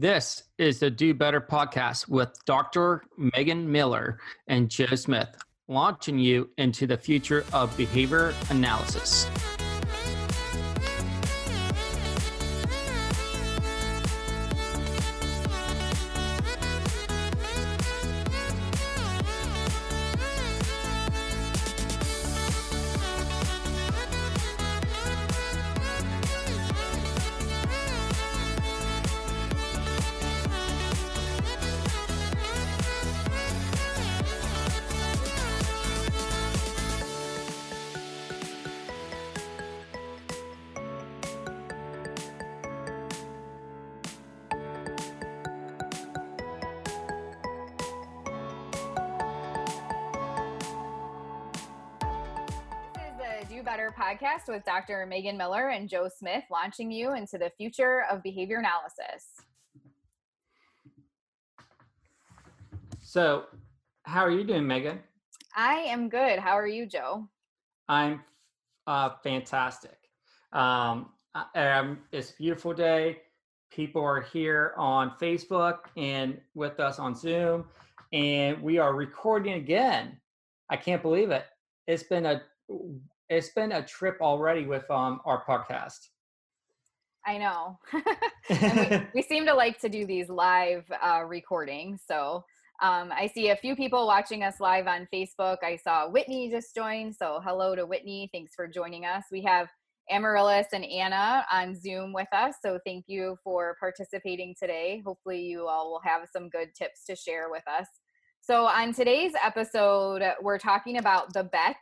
This is the Do Better podcast with Dr. Megan Miller and Joe Smith, launching you into the future of behavior analysis. Megan Miller and Joe Smith, launching you into the future of behavior analysis. So, how are you doing, Megan? I am good. How are you, Joe? I'm uh, fantastic. Um, um, it's a beautiful day. People are here on Facebook and with us on Zoom, and we are recording again. I can't believe it. It's been a it's been a trip already with um our podcast. I know. we, we, seem to like to do these live uh, recordings. So um, I see a few people watching us live on Facebook. I saw Whitney just join. So hello to Whitney. Thanks for joining us. We have Amaryllis and Anna on Zoom with us. So thank you for participating today. Hopefully, you all will have some good tips to share with us. So, on today's episode, we're talking about the bet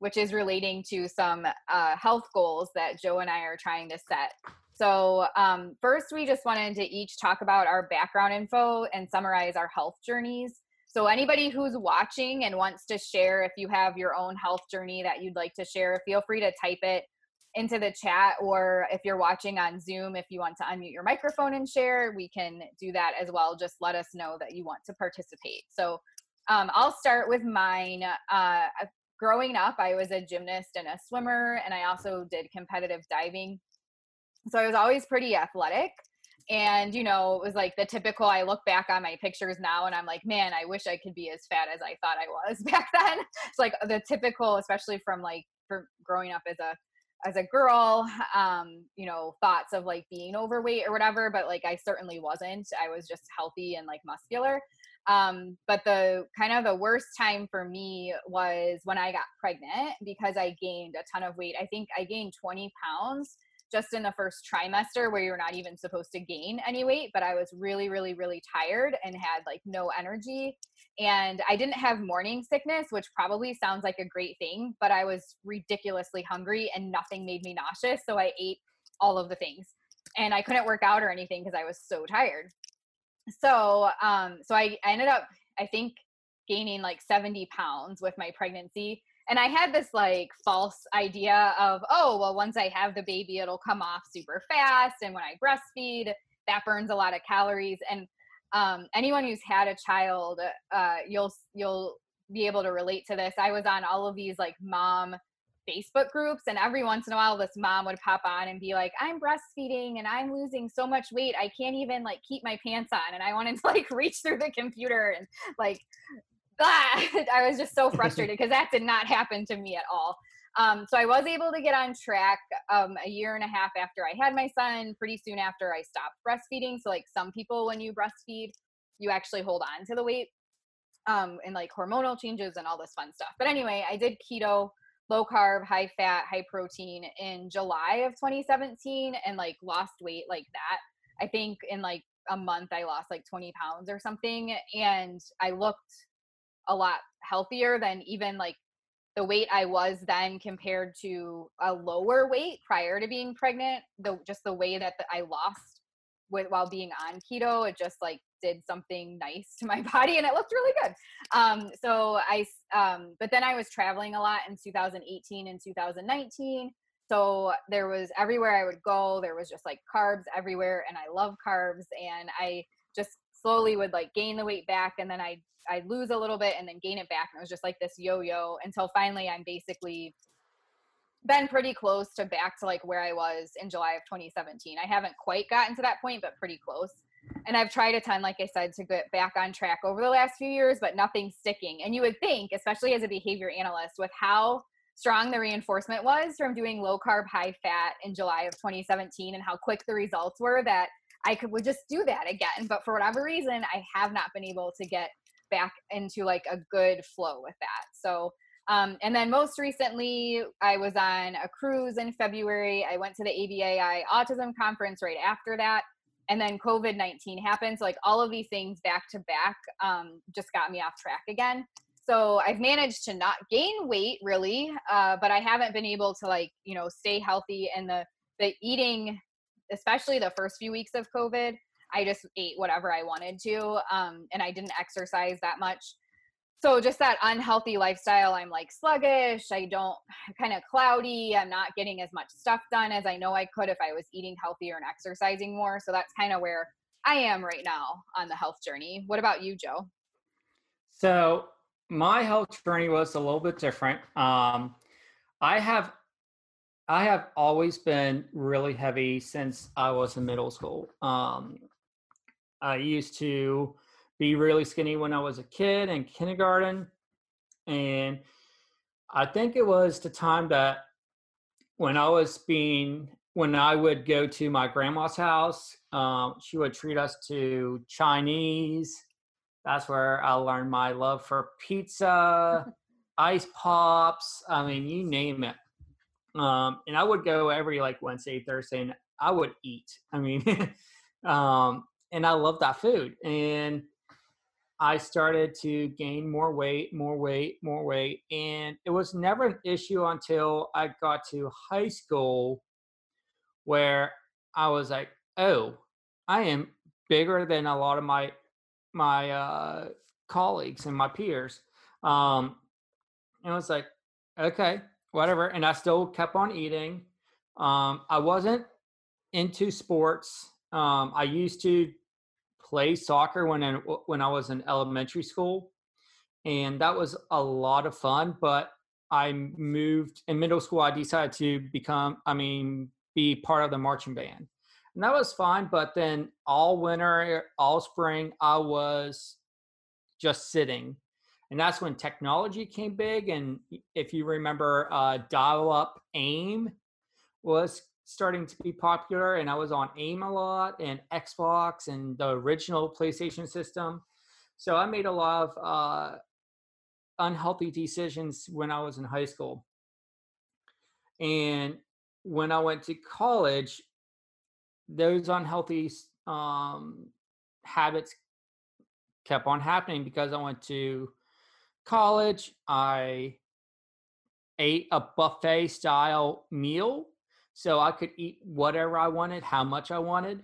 which is relating to some uh, health goals that Joe and I are trying to set. So, um, first, we just wanted to each talk about our background info and summarize our health journeys. So, anybody who's watching and wants to share, if you have your own health journey that you'd like to share, feel free to type it into the chat. Or if you're watching on Zoom, if you want to unmute your microphone and share, we can do that as well. Just let us know that you want to participate. So, um, I'll start with mine. Uh, growing up, I was a gymnast and a swimmer, and I also did competitive diving. So I was always pretty athletic. And, you know, it was like the typical, I look back on my pictures now and I'm like, man, I wish I could be as fat as I thought I was back then. It's like the typical, especially from like for growing up as a as a girl um you know thoughts of like being overweight or whatever but like i certainly wasn't i was just healthy and like muscular um, but the kind of the worst time for me was when I got pregnant because I gained a ton of weight. I think I gained 20 pounds just in the first trimester where you're not even supposed to gain any weight, but I was really, really, really tired and had like no energy. And I didn't have morning sickness, which probably sounds like a great thing, but I was ridiculously hungry and nothing made me nauseous. So I ate all of the things and I couldn't work out or anything because I was so tired so um so I, I ended up i think gaining like 70 pounds with my pregnancy and i had this like false idea of oh well once i have the baby it'll come off super fast and when i breastfeed that burns a lot of calories. And um, anyone who's had a child uh, you'll you'll be able to relate to this. I was on all of these like mom Facebook groups, and every once in a while, this mom would pop on and be like, "I'm breastfeeding and I'm losing so much weight, I can't even like keep my pants on." And I wanted to like reach through the computer and like, ah! I was just so frustrated because that did not happen to me at all. Um, so I was able to get on track um, a year and a half after I had my son. Pretty soon after I stopped breastfeeding. So like some people, when you breastfeed, you actually hold on to the weight um, and like hormonal changes and all this fun stuff. But anyway, I did keto low carb, high fat, high protein in July of 2017 and like lost weight like that. I think in like a month I lost like 20 pounds or something and I looked a lot healthier than even like the weight I was then compared to a lower weight prior to being pregnant. The just the way that the, I lost with while being on keto, it just like did something nice to my body and it looked really good. Um, so I, um, but then I was traveling a lot in 2018 and 2019. So there was everywhere I would go, there was just like carbs everywhere. And I love carbs. And I just slowly would like gain the weight back and then I I'd lose a little bit and then gain it back. And it was just like this yo-yo until finally I'm basically been pretty close to back to like where I was in July of 2017. I haven't quite gotten to that point, but pretty close. And I've tried a ton, like I said, to get back on track over the last few years, but nothing's sticking. And you would think, especially as a behavior analyst, with how strong the reinforcement was from doing low carb, high fat in July of 2017 and how quick the results were that I could would just do that again. But for whatever reason, I have not been able to get back into like a good flow with that. So um, and then most recently, I was on a cruise in February. I went to the ABAI autism conference right after that. And then COVID 19 happened. So, like, all of these things back to back um, just got me off track again. So, I've managed to not gain weight really, uh, but I haven't been able to, like, you know, stay healthy. And the, the eating, especially the first few weeks of COVID, I just ate whatever I wanted to. Um, and I didn't exercise that much so just that unhealthy lifestyle i'm like sluggish i don't kind of cloudy i'm not getting as much stuff done as i know i could if i was eating healthier and exercising more so that's kind of where i am right now on the health journey. What about you joe? So my health journey was a little bit different. Um, i have i have always been really heavy since i was in middle school. Um, i used to be really skinny when I was a kid in kindergarten. And I think it was the time that when I was being, when I would go to my grandma's house, um, she would treat us to Chinese. That's where I learned my love for pizza, ice pops. I mean, you name it. Um, and I would go every like Wednesday, Thursday, and I would eat. I mean, um, and I love that food. And I started to gain more weight, more weight, more weight. And it was never an issue until I got to high school where I was like, oh, I am bigger than a lot of my my uh, colleagues and my peers. Um, and I was like, okay, whatever. And I still kept on eating. Um, I wasn't into sports. Um, I used to play soccer when I, when I was in elementary school, and that was a lot of fun. But I moved in middle school. I decided to become, I mean, be part of the marching band, and that was fine. But then all winter, all spring, I was just sitting, and that's when technology came big. And if you remember, uh, dial-up AIM was starting to be popular and I was on AIM a lot and Xbox and the original PlayStation system. So I made a lot of uh, unhealthy decisions when I was in high school. And when I went to college, those unhealthy um, habits kept on happening because I went to college. I ate a buffet style meal so I could eat whatever I wanted, how much I wanted.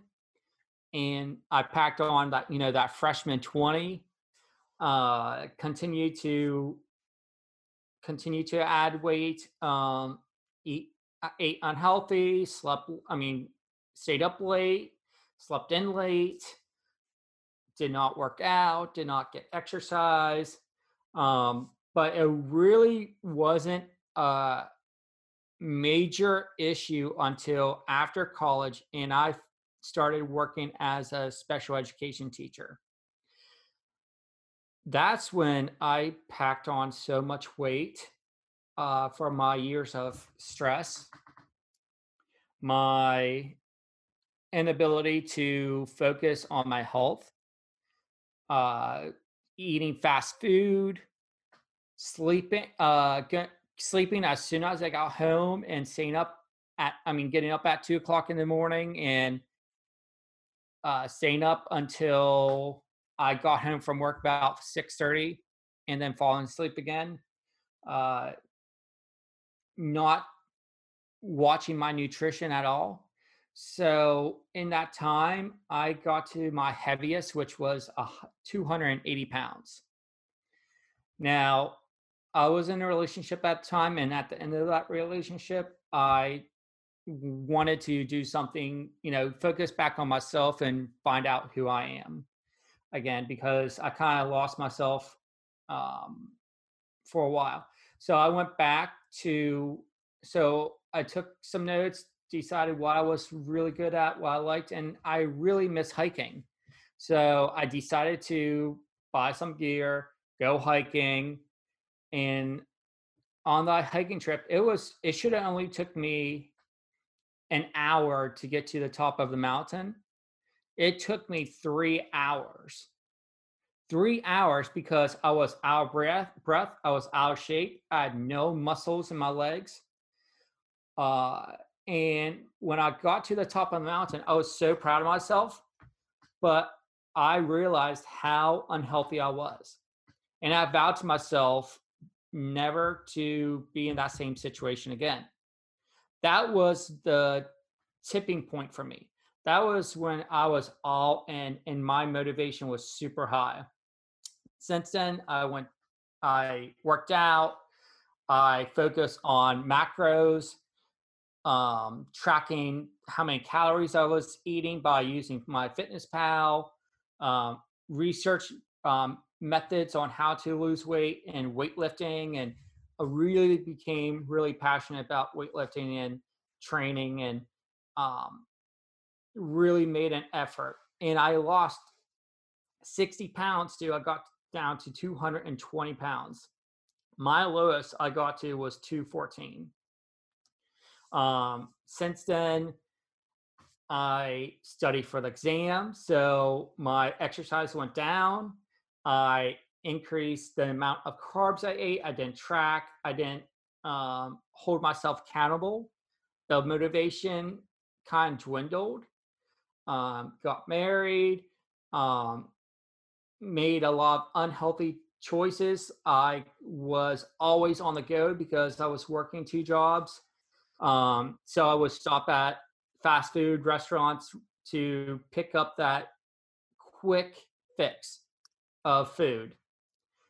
And I packed on that, you know, that freshman 20, uh, continue to continue to add weight, um, eat, uh, ate unhealthy, slept, I mean, stayed up late, slept in late, did not work out, did not get exercise. Um, but it really wasn't uh, major issue until after college and I started working as a special education teacher. That's when I packed on so much weight uh, for my years of stress, my inability to focus on my health, uh, eating fast food, sleeping, uh, sleeping as soon as I got home and staying up at, I mean, getting up at two o'clock in the morning and uh, staying up until I got home from work about six thirty, and then falling asleep again. Uh, not watching my nutrition at all. So in that time, I got to my heaviest, which was uh, 280 pounds. Now, I was in a relationship at the time, and at the end of that relationship, I wanted to do something, you know, focus back on myself and find out who I am again because I kind of lost myself um, for a while. So I went back to, so I took some notes, decided what I was really good at, what I liked, and I really miss hiking. So I decided to buy some gear, go hiking, and on that hiking trip, it was it should have only took me an hour to get to the top of the mountain. It took me three hours. Three hours because I was out of breath, breath. I was out of shape. I had no muscles in my legs. Uh, and when I got to the top of the mountain, I was so proud of myself. But I realized how unhealthy I was. And I vowed to myself never to be in that same situation again. That was the tipping point for me. That was when I was all in and my motivation was super high. Since then, I went, I worked out, I focused on macros, um, tracking how many calories I was eating by using MyFitnessPal, um, research um, methods on how to lose weight and weightlifting, and I really became really passionate about weightlifting and training, and um, really made an effort. And I lost 60 pounds too. I got down to 220 pounds. My lowest I got to was 214. Um, since then, I studied for the exam, so my exercise went down. I increased the amount of carbs I ate. I didn't track. I didn't um, hold myself accountable. The motivation kind of dwindled. Um, got married. Um, made a lot of unhealthy choices. I was always on the go because I was working two jobs. Um, so I would stop at fast food restaurants to pick up that quick fix of food.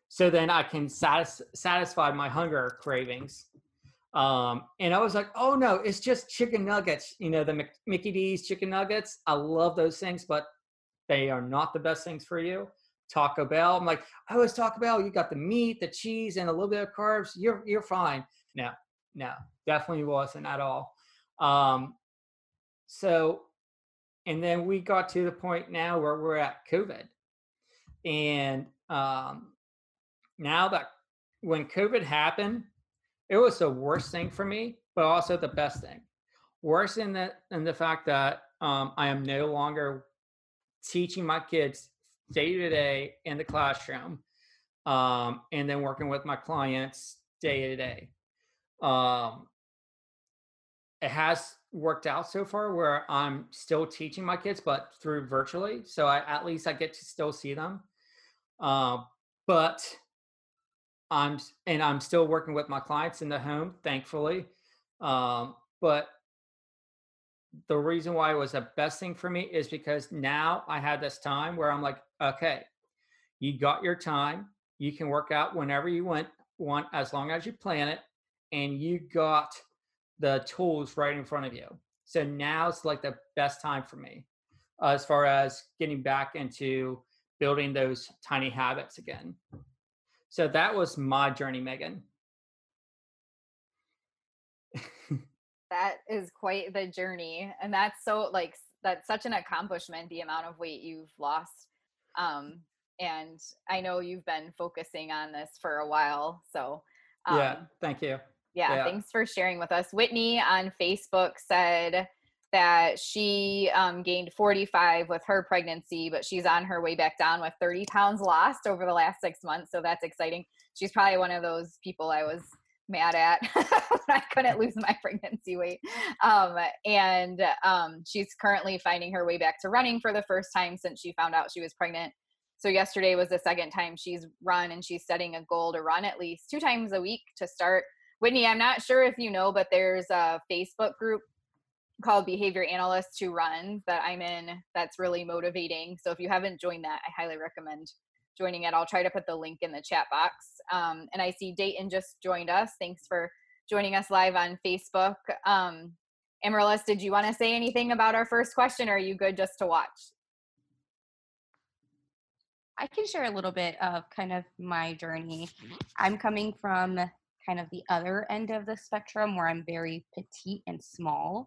So then I can satis- satisfy my hunger cravings. Um, and I was like, oh no, it's just chicken nuggets. You know, the Mickey D's chicken nuggets. I love those things, but they are not the best things for you. Taco Bell. I'm like, I was Taco Bell. You got the meat, the cheese, and a little bit of carbs. You're you're fine. No, no, definitely wasn't at all. Um, so, and then we got to the point now where we're at COVID, and um, now that when COVID happened, it was the worst thing for me, but also the best thing. Worse in the in the fact that um, I am no longer teaching my kids day to day in the classroom, um, and then working with my clients day to day um, it has worked out so far where I'm still teaching my kids, but through virtually. So I, at least I get to still see them. Uh, but I'm and I'm still working with my clients in the home, thankfully. Um, but the reason why it was the best thing for me is because now I had this time where I'm like, okay, you got your time. You can work out whenever you want, want as long as you plan it and you got the tools right in front of you. So now it's like the best time for me as far as getting back into building those tiny habits again. So that was my journey, Megan. that is quite the journey. And that's so like that's such an accomplishment, the amount of weight you've lost. Um, and I know you've been focusing on this for a while. So um, yeah, thank you yeah, yeah, thanks for sharing with us. Whitney on Facebook said that she um, gained 45 with her pregnancy, but she's on her way back down with 30 pounds lost over the last six months. So that's exciting. She's probably one of those people I was mad at I couldn't lose my pregnancy weight. Um, and um, she's currently finding her way back to running for the first time since she found out she was pregnant. So yesterday was the second time she's run, and she's setting a goal to run at least two times a week to start Whitney, I'm not sure if you know, but there's a Facebook group called Behavior Analysts Who Run that I'm in that's really motivating. So if you haven't joined that, I highly recommend joining it. I'll try to put the link in the chat box. Um, and I see Dayton just joined us. Thanks for joining us live on Facebook. Um, Amaryllis, did you want to say anything about our first question or are you good just to watch? I can share a little bit of kind of my journey. I'm coming from kind of the other end of the spectrum where I'm very petite and small.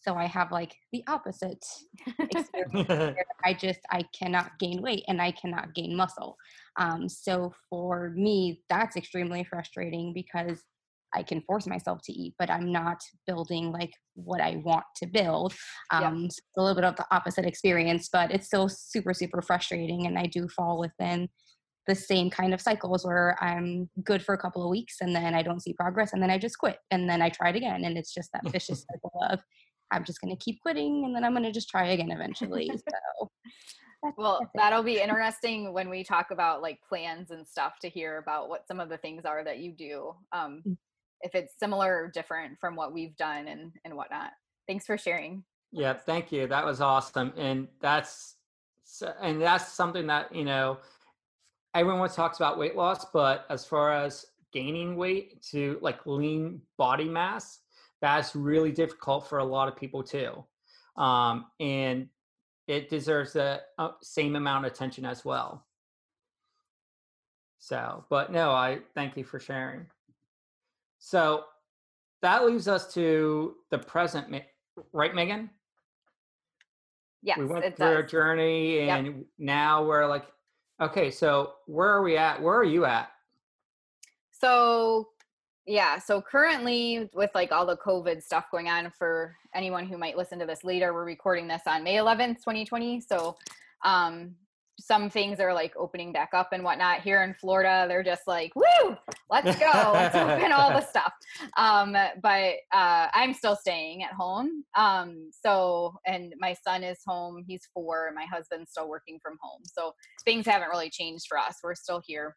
So I have like the opposite experience. I just I cannot gain weight and I cannot gain muscle. Um, so for me, that's extremely frustrating because I can force myself to eat, but I'm not building like what I want to build. Um, yep. a little bit of the opposite experience, but it's still super, super frustrating. And I do fall within the same kind of cycles where I'm good for a couple of weeks and then I don't see progress and then I just quit and then I try it again. And it's just that vicious cycle of I'm just going to keep quitting and then I'm going to just try again eventually. So. That's, well, that's that'll be interesting when we talk about like plans and stuff to hear about what some of the things are that you do. Um, mm if it's similar or different from what we've done and and whatnot. Thanks for sharing. Yeah, thank you. That was awesome, and that's and that's something that you know everyone talks about weight loss, but as far as gaining weight to like lean body mass, that's really difficult for a lot of people too, um, and it deserves the uh, same amount of attention as well. So, but no, I thank you for sharing. So that leaves us to the present, right, Megan? Yes, we went through does. a journey, and yep. now we're like, okay, so where are we at? Where are you at? So, yeah, so currently with like all the COVID stuff going on for anyone who might listen to this later, we're recording this on May 11th, 2020. So, um, some things are like opening back up and whatnot. Here in Florida, they're just like, "Woo, let's go, let's open all the stuff." Um, but uh, I'm still staying at home. Um, so, and my son is home; he's four. My husband's still working from home, so things haven't really changed for us. We're still here.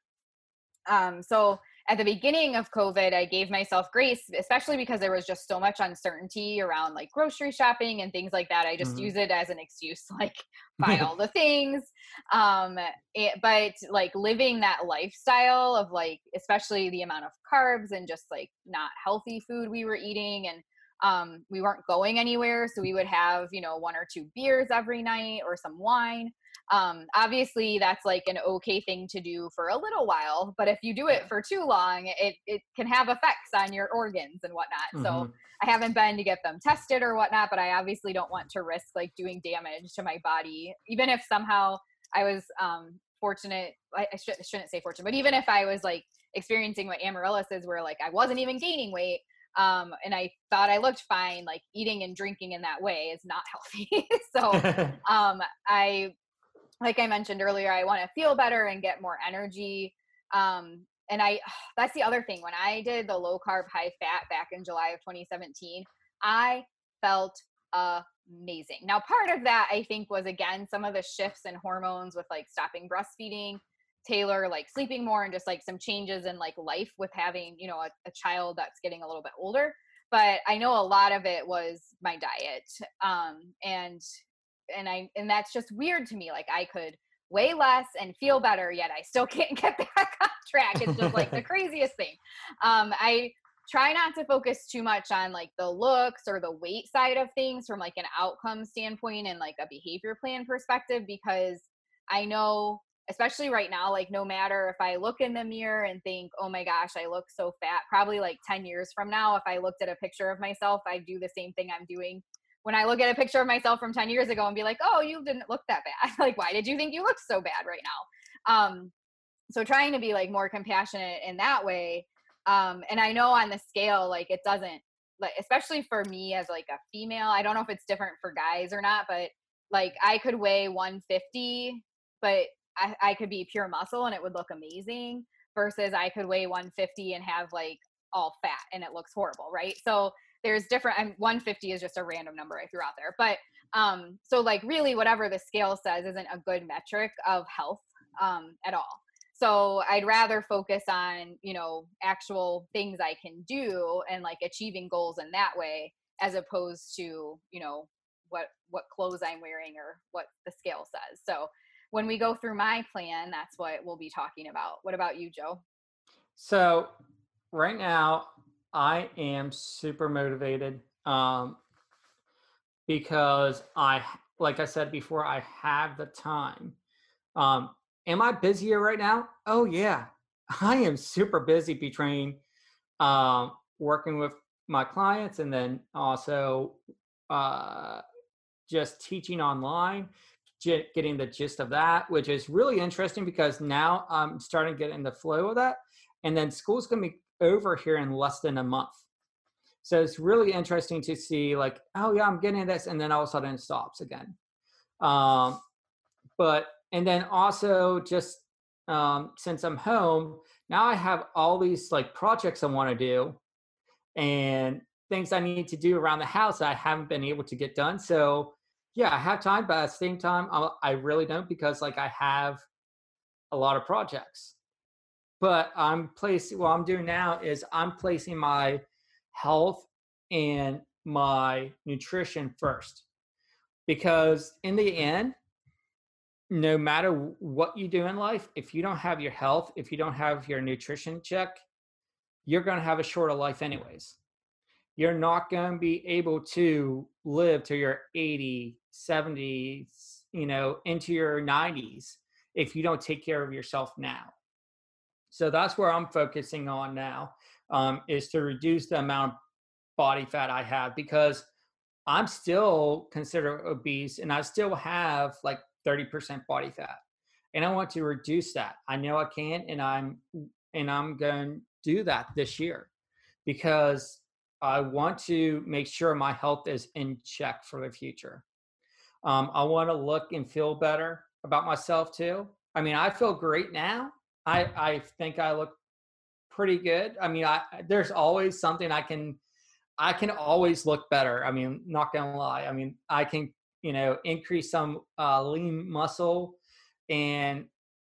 Um, so at the beginning of COVID, I gave myself grace, especially because there was just so much uncertainty around like grocery shopping and things like that. I just mm-hmm. use it as an excuse, like buy all the things. Um, it, but like living that lifestyle of like, especially the amount of carbs and just like not healthy food we were eating and um, we weren't going anywhere so we would have you know one or two beers every night or some wine um, obviously that's like an okay thing to do for a little while but if you do it for too long it, it can have effects on your organs and whatnot mm-hmm. so i haven't been to get them tested or whatnot but i obviously don't want to risk like doing damage to my body even if somehow i was um, fortunate i, I should, shouldn't say fortunate but even if i was like experiencing what amaryllis is where like i wasn't even gaining weight um, and I thought I looked fine. Like eating and drinking in that way is not healthy. so um, I like I mentioned earlier, I want to feel better and get more energy. Um, and I, that's the other thing. When I did the low carb, high fat back in July of 2017, I felt amazing. Now, part of that I think was again some of the shifts in hormones with like stopping breastfeeding, Taylor like sleeping more, and just like some changes in like life with having you know a, a child that's getting a little bit older. But I know a lot of it was my diet, um, and and I and that's just weird to me. Like I could weigh less and feel better, yet I still can't get back on track. It's just like the craziest thing. Um, I try not to focus too much on like the looks or the weight side of things from like an outcome standpoint and like a behavior plan perspective because I know especially right now like no matter if i look in the mirror and think oh my gosh i look so fat probably like 10 years from now if i looked at a picture of myself i'd do the same thing i'm doing when I look at a picture of myself from 10 years ago and be like, oh, you didn't look that bad. like, why did you think you looked so bad right now? Um, so trying to be like more compassionate in that way. Um, and I know on the scale, like it doesn't like, especially for me as like a female, I don't know if it's different for guys or not, but like I could weigh 150, but I, I could be pure muscle and it would look amazing versus I could weigh 150 and have like all fat and it looks horrible, right? So there's different I'm 150 is just a random number I threw out there. But um so like really whatever the scale says isn't a good metric of health um at all. So I'd rather focus on, you know, actual things I can do and like achieving goals in that way as opposed to, you know, what what clothes I'm wearing or what the scale says. So when we go through my plan, that's what we'll be talking about. What about you, Joe? So right now I am super motivated um, because I, like I said before, I have the time. Um, am I busier right now? Oh yeah, I am super busy between um, working with my clients and then also uh, just teaching online, getting the gist of that, which is really interesting because now I'm starting to get in the flow of that. And then school's going to be over here in less than a month. So it's really interesting to see, like, oh yeah, I'm getting this, and then all of a sudden it stops again. Um, but and then also just um, since I'm home now, I have all these like projects I want to do, and things I need to do around the house I haven't been able to get done. So yeah, I have time, but at the same time, I'll, I really don't because like I have a lot of projects. But I'm placing what I'm doing now is I'm placing my health and my nutrition first. Because in the end no matter what you do in life if you don't have your health if you don't have your nutrition check you're going to have a shorter life anyways. You're not going to be able to live to your 80 70s you know into your 90s if you don't take care of yourself now so that's where i'm focusing on now um, is to reduce the amount of body fat i have because i'm still considered obese and i still have like 30% body fat and i want to reduce that. I know i can and i'm and i'm going to do that this year because i want to make sure my health is in check for the future. Um, i want to look and feel better about myself too. I mean i feel great now i i think i look pretty good. I mean i there's always something i can i can always look better. I mean not gonna lie. I mean i can you know increase some uh, lean muscle and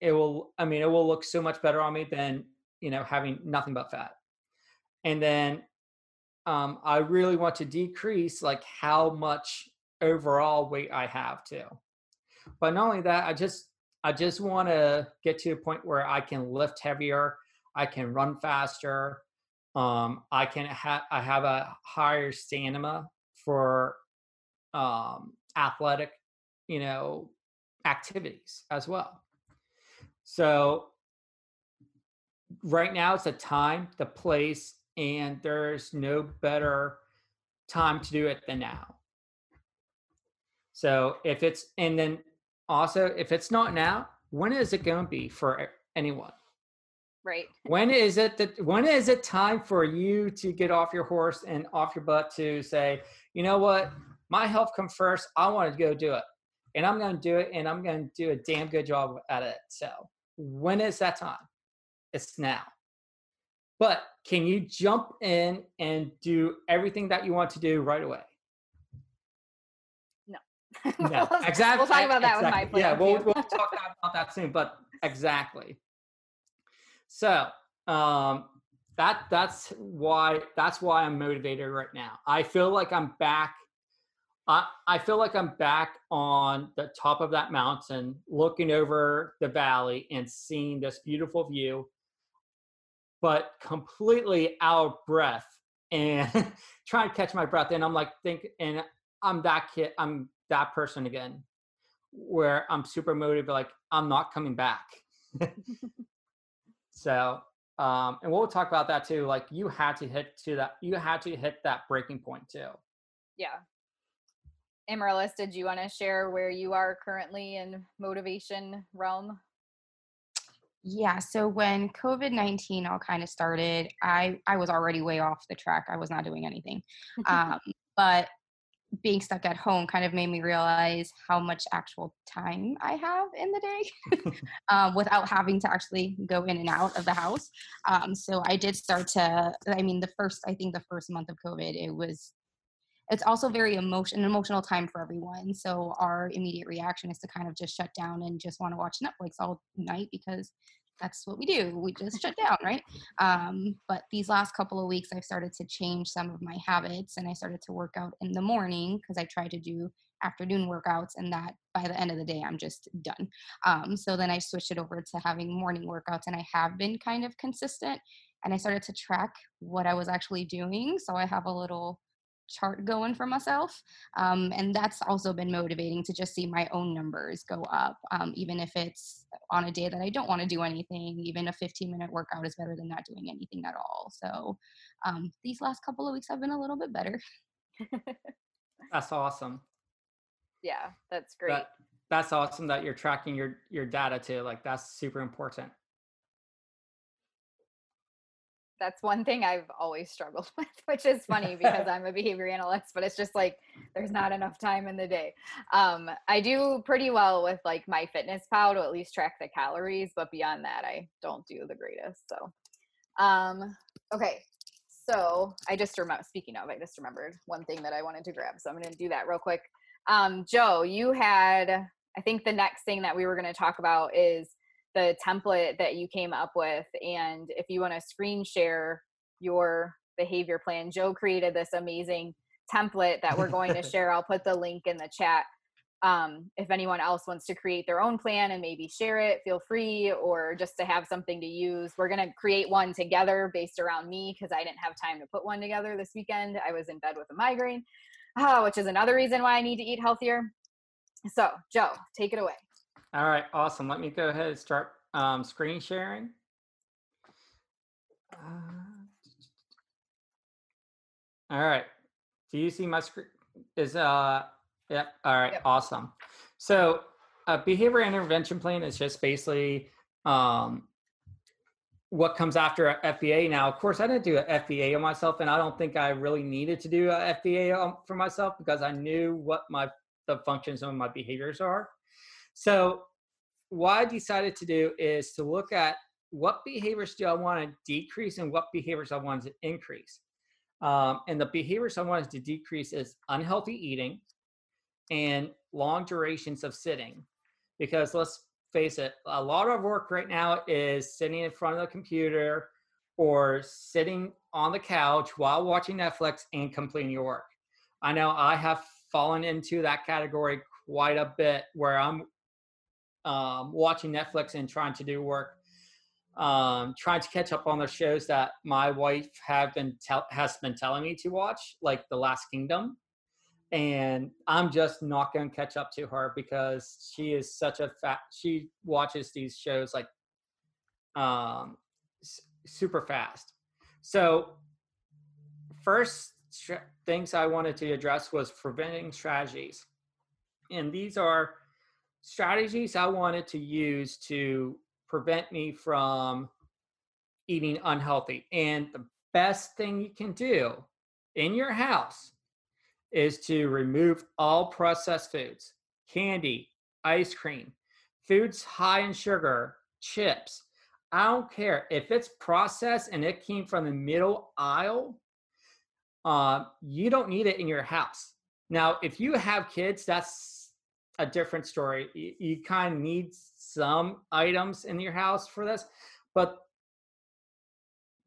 it will i mean it will look so much better on me than you know having nothing but fat. And then um, i really want to decrease like how much overall weight i have too. But not only that i just i just want to get to a point where i can lift heavier i can run faster um, i can have i have a higher stamina for um, athletic, you know, activities as well. So right now it's a time, the place, and there's no better time to do it than now. So if it's and then also if it's not now, when is it going to be for anyone? Right. When is it that when is it time for you to get off your horse and off your butt to say, you know what, my health comes first. I want to go do it. And I'm going to do it and I'm going to do a damn good job at it. So when is that time? It's now. But can you jump in and do everything that you want to do right away? No. no, exactly. We'll talk about that exactly. with my plan. Yeah, we'll, we'll talk about that soon. But exactly. So um, that that's why that's why I'm motivated right now. I feel like I'm back I, I feel like I'm back on the top of that mountain, looking over the valley and seeing this beautiful view, but completely out of breath and trying to catch my breath. And I'm like, think, and I'm that kid, I'm that person again, where I'm super motivated, like I'm not coming back. so, um, and we'll talk about that too. Like you had to hit to that, you had to hit that breaking point too. Yeah, Amaryllis, did you want to share where you are currently in motivation realm? Yeah, so when COVID 19 all kind of started, I, I was already way off the track. I was not doing anything. Um, but being stuck at home kind of made me realize how much actual time I have in the day um, without having to actually go in and out of the house. Um, so I did start to, I mean, the first, I think the first month of COVID, it was it's also very emotion an emotional time for everyone so our immediate reaction is to kind of just shut down and just want to watch netflix all night because that's what we do we just shut down right? Um, but these last couple of weeks i've started to change some of my habits and i started to work out in the morning because i try to do afternoon workouts and that by the end of the day i'm just done. Um, so then i switched it over to having morning workouts and i have been kind of consistent and i started to track what i was actually doing so i have a little chart going for myself. Um, and that's also been motivating to just see my own numbers go up, um, even if it's on a day that I don't want to do anything. Even a 15 minute workout is better than not doing anything at all. So um, these last couple of weeks have been a little bit better. That's awesome. Yeah, that's great. That, that's awesome that you're tracking your your data too. Like that's super important. That's one thing I've always struggled with, which is funny because I'm a behavior analyst, but it's just like there's not enough time in the day. Um, I do pretty well with like my fitness pal to at least track the calories, but beyond that, I don't do the greatest. So, um, okay, so I just remember. Speaking of, I just remembered one thing that I wanted to grab, so I'm going to do that real quick. Um, Joe, you had, I think the next thing that we were going to talk about is the template that you came up with. And if you want to screen share your behavior plan, Joe created this amazing template that we're going to share. I'll put the link in the chat. Um, if anyone else wants to create their own plan and maybe share it, feel free, or just to have something to use. We're going to create one together based around me because I didn't have time to put one together this weekend. I was in bed with a migraine oh, which is another reason why I need to eat healthier. So, Joe, take it away. All right, awesome. Let me go ahead and start um, screen sharing. Uh, all right. Do you see my screen? Is uh, yep. All right, yep. awesome. So, a behavior intervention plan is just basically um, what comes after a FBA. Now, of course, I didn't do a FBA on myself, and I don't think I really needed to do a FBA for myself because I knew what my the functions of my behaviors are. So, what I decided to do is to look at what behaviors do I want to decrease and what behaviors I want to increase. Um, and the behaviors I wanted to decrease is unhealthy eating and long durations of sitting. Because let's face it, a lot of work right now is sitting in front of the computer or sitting on the couch while watching Netflix and completing your work. I know I have fallen into that category quite a bit where I'm um, watching Netflix and trying to do work, um, trying to catch up on the shows that my wife have been has been telling me to watch, like The Last Kingdom and I'm just not going to catch up to her because she is such a fat. She watches these shows like um, s- super fast. So, first things I wanted to address was preventing strategies, and these are strategies I wanted to use to prevent me from eating unhealthy. And the best thing you can do in your house is to remove all processed foods, candy, ice cream, foods high in sugar, chips. I don't care if it's processed and it came from the middle aisle. Uh, you don't need it in your house. Now, if you have kids, that's a different story. You, you kind of need some items in your house for this, but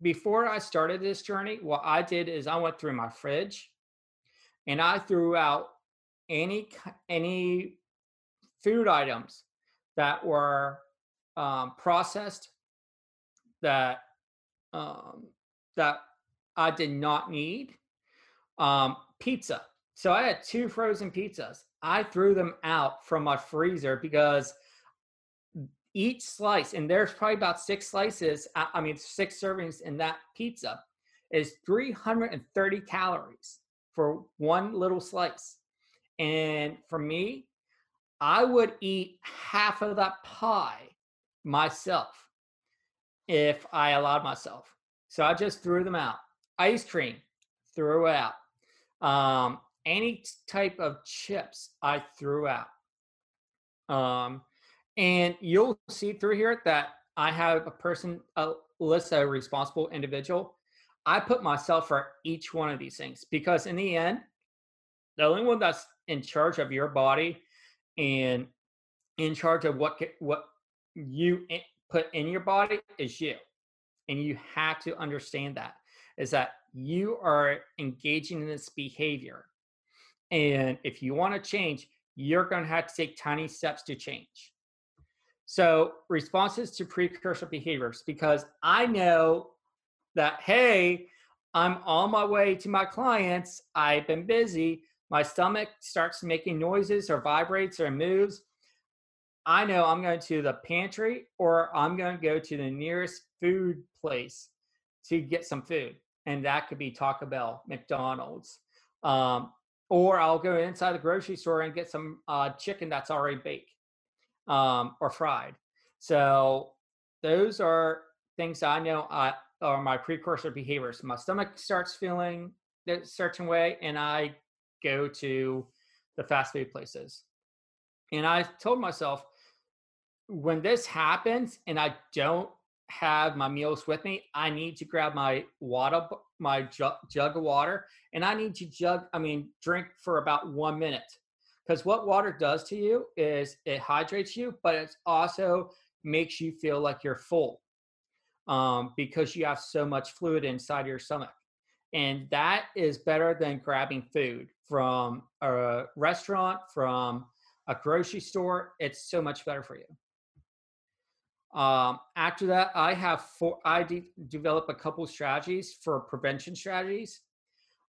before I started this journey, what I did is I went through my fridge and I threw out any any food items that were um, processed that um, that I did not need. Um, pizza. So I had two frozen pizzas. I threw them out from my freezer because each slice, and there's probably about six slices, I mean, six servings in that pizza, is 330 calories for one little slice. And for me, I would eat half of that pie myself if I allowed myself. So I just threw them out. Ice cream, threw it out. Um, any type of chips, I threw out. Um, and you'll see through here that I have a person, a list, a responsible individual. I put myself for each one of these things because in the end, the only one that's in charge of your body and in charge of what what you put in your body is you, and you have to understand that is that you are engaging in this behavior, and if you want to change, you're going to have to take tiny steps to change. So responses to precursor behaviors, because I know that, hey, I'm on my way to my clients. I've been busy. My stomach starts making noises or vibrates or moves. I know I'm going to the pantry or I'm going to go to the nearest food place to get some food. And that could be Taco Bell, McDonald's, um, or I'll go inside the grocery store and get some uh, chicken that's already baked um, or fried. So those are things I know I, are my precursor behaviors. My stomach starts feeling a certain way, and I go to the fast food places. And I told myself, when this happens and I don't have my meals with me, I need to grab my water, my jug, jug of water, and I need to jug, I mean, drink for about one minute. Because what water does to you is it hydrates you, but it also makes you feel like you're full um, because you have so much fluid inside your stomach. And that is better than grabbing food from a restaurant, from a grocery store. It's so much better for you. Um, after that, I have four, I de- develop a couple strategies for prevention strategies.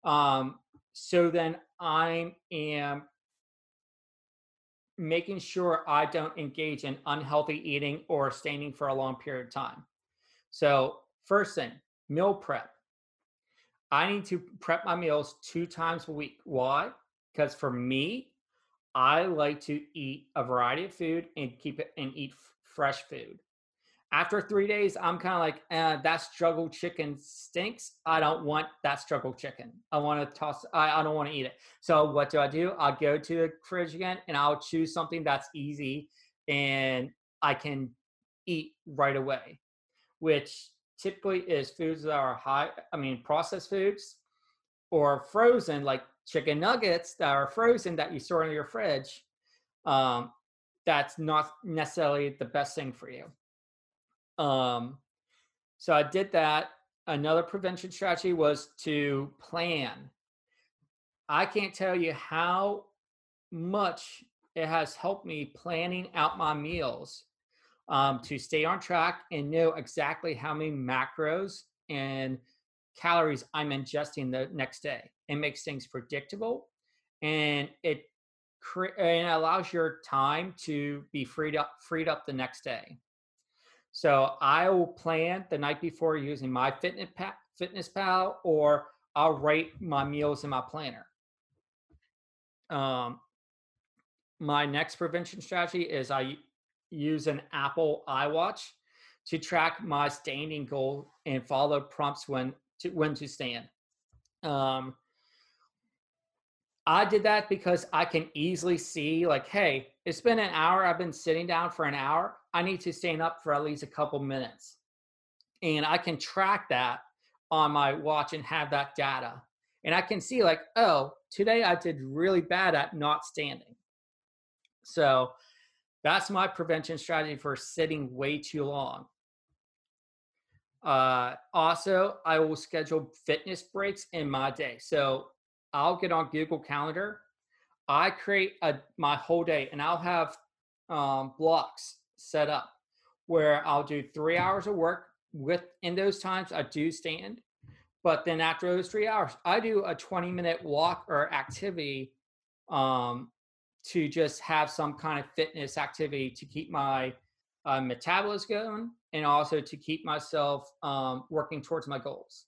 Um, so then I am making sure I don't engage in unhealthy eating or staining for a long period of time. So, first thing, meal prep. I need to prep my meals two times a week. Why? Because for me, I like to eat a variety of food and keep it and eat f- fresh food. After three days, I'm kind of like, eh, that struggle chicken stinks. I don't want that struggle chicken. I want to toss. I, I don't want to eat it. So what do I do? I'll go to the fridge again and I'll choose something that's easy and I can eat right away, which typically is foods that are high. I mean, processed foods or frozen, like chicken nuggets that are frozen that you store in your fridge. Um, that's not necessarily the best thing for you. Um, so I did that. Another prevention strategy was to plan. I can't tell you how much it has helped me planning out my meals um, to stay on track and know exactly how many macros and calories I'm ingesting the next day. It makes things predictable and it cre- and allows your time to be freed up freed up the next day. So I will plan the night before using MyFitnessPal, fitness pal or I'll write my meals in my planner. Um, my next prevention strategy is I use an Apple iWatch to track my standing goal and follow prompts when to when to stand. Um, I did that because I can easily see, like, hey, it's been an hour. I've been sitting down for an hour. I need to stand up for at least a couple minutes. And I can track that on my watch and have that data. And I can see, like, oh, today I did really bad at not standing. So that's my prevention strategy for sitting way too long. Uh, also, I will schedule fitness breaks in my day. So I'll get on Google Calendar. I create a my whole day, and I'll have um, blocks set up where I'll do three hours of work. With in those times, I do stand, but then after those three hours, I do a 20 minute walk or activity um, to just have some kind of fitness activity to keep my uh, metabolism going and also to keep myself um, working towards my goals.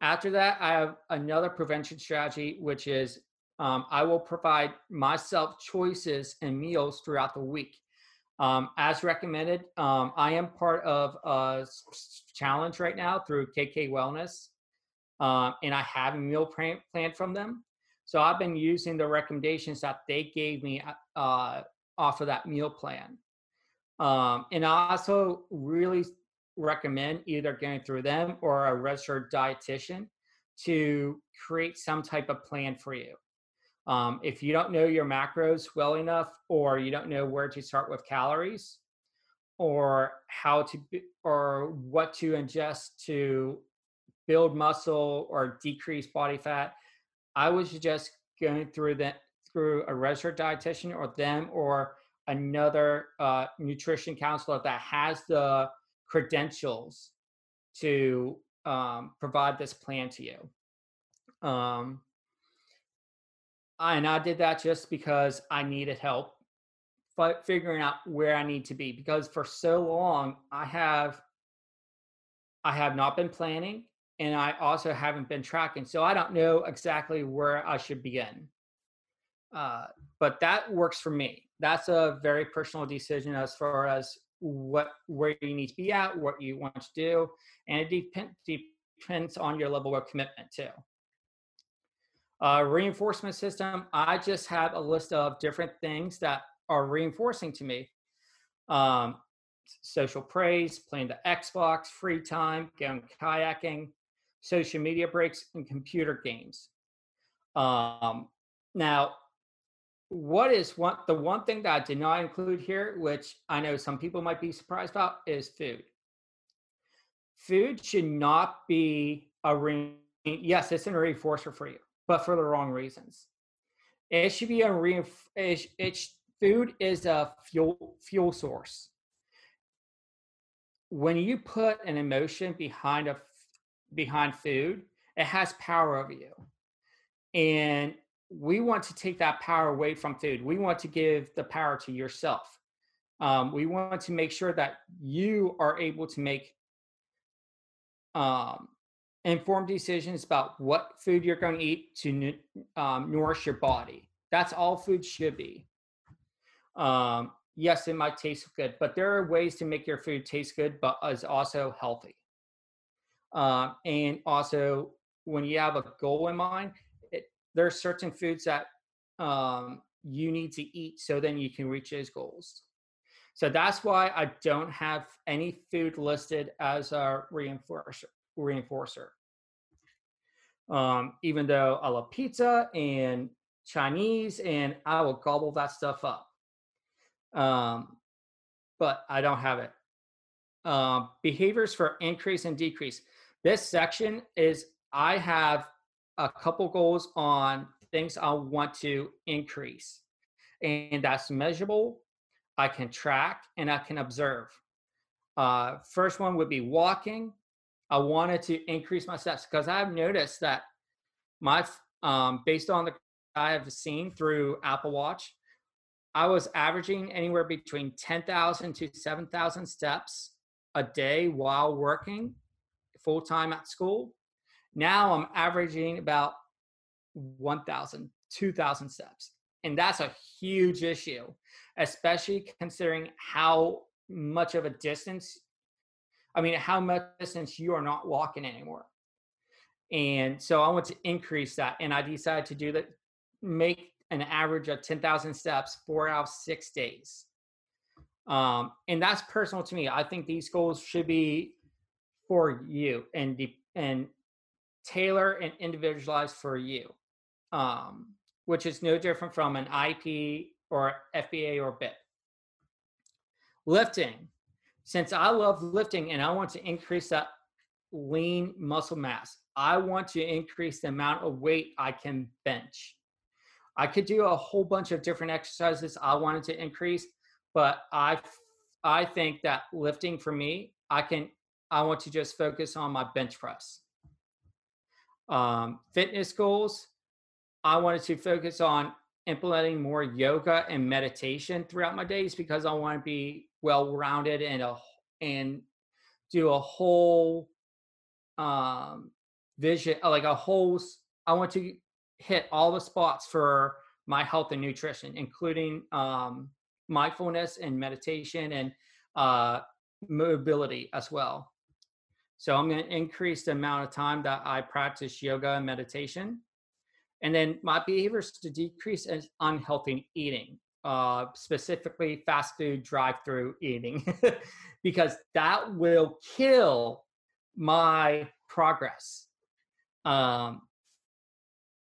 After that, I have another prevention strategy, which is um, I will provide myself choices and meals throughout the week. Um, as recommended, um, I am part of a challenge right now through KK Wellness, uh, and I have a meal plan, plan from them. So I've been using the recommendations that they gave me uh, off of that meal plan. Um, and I also really recommend either going through them or a registered dietitian to create some type of plan for you. Um, if you don't know your macros well enough, or you don't know where to start with calories, or how to or what to ingest to build muscle or decrease body fat, I would suggest going through that through a registered dietitian or them or another uh, nutrition counselor that has the credentials to um, provide this plan to you. Um, and I did that just because I needed help figuring out where I need to be because for so long I have I have not been planning and I also haven't been tracking, so I don't know exactly where I should begin. Uh, but that works for me. That's a very personal decision as far as what where you need to be at, what you want to do, and it depend, depends on your level of commitment too. Uh, reinforcement system. I just have a list of different things that are reinforcing to me. Um, social praise, playing the Xbox, free time, going kayaking, social media breaks, and computer games. Um, now, what is one the one thing that I did not include here, which I know some people might be surprised about, is food. Food should not be a ring. Yes, it's a reinforcer for you, but for the wrong reasons. It should be a reinf- it, it, food is a fuel fuel source. When you put an emotion behind a behind food, it has power over you. And we want to take that power away from food. We want to give the power to yourself. Um, we want to make sure that you are able to make um, informed decisions about what food you're going to eat to um, nourish your body. That's all food should be. Um, yes, it might taste good, but there are ways to make your food taste good, but is also healthy. Uh, and also, when you have a goal in mind, there are certain foods that um, you need to eat so then you can reach those goals. So that's why I don't have any food listed as a reinforcer. Reinforcer. Um, even though I love pizza and Chinese, and I will gobble that stuff up. Um, but I don't have it. Um, behaviors for increase and decrease. This section is I have a couple goals on things I want to increase. And that's measurable, I can track, and I can observe. Uh, first one would be walking. I wanted to increase my steps because I've noticed that my, um, based on the I have seen through Apple Watch, I was averaging anywhere between 10,000 to 7,000 steps a day while working full time at school. Now I'm averaging about 1,000, 2,000 steps. And that's a huge issue, especially considering how much of a distance, I mean, how much distance you are not walking anymore. And so I want to increase that. And I decided to do that, make an average of 10,000 steps four out of six days. Um, and that's personal to me. I think these goals should be for you and, and tailor and individualize for you, um, which is no different from an IEP or FBA or BIP. Lifting. Since I love lifting and I want to increase that lean muscle mass, I want to increase the amount of weight I can bench. I could do a whole bunch of different exercises I wanted to increase, but I I think that lifting for me, I can I want to just focus on my bench press. Um, fitness goals, I wanted to focus on implementing more yoga and meditation throughout my days because I want to be well rounded and a and do a whole um vision like a whole I want to hit all the spots for my health and nutrition including um mindfulness and meditation and uh mobility as well so I'm going to increase the amount of time that I practice yoga and meditation. And then my behaviors to decrease is unhealthy eating, uh, specifically fast food drive-through eating, because that will kill my progress. Um,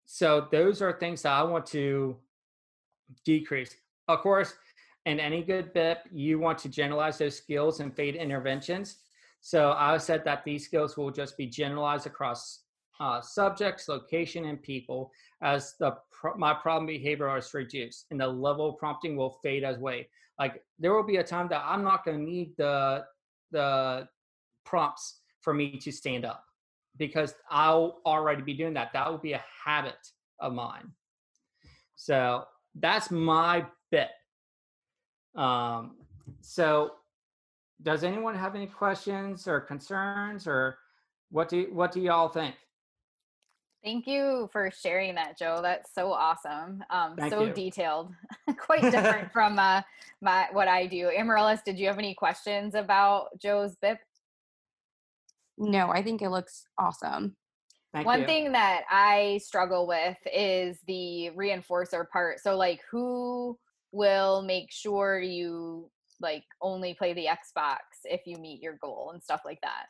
so those are things that I want to decrease. Of course, in any good BIP, you want to generalize those skills and fade interventions so I said that these skills will just be generalized across uh, subjects, location, and people as the my problem behavior is reduced and the level prompting will fade as way. Like there will be a time that I'm not going to need the the prompts for me to stand up because I'll already be doing that. That will be a habit of mine. So that's my BIP. Um, so does anyone have any questions or concerns or What do what do y'all think? Thank you for sharing that, Joe. That's so awesome. Um, Thank so you. detailed, quite different from uh, my what I do. Amaryllis, did you have any questions about Joe's BIP? No, I think it looks awesome. Thank One you. thing that I struggle with is the reinforcer part. So, like, who will make sure you like only play the Xbox if you meet your goal and stuff like that?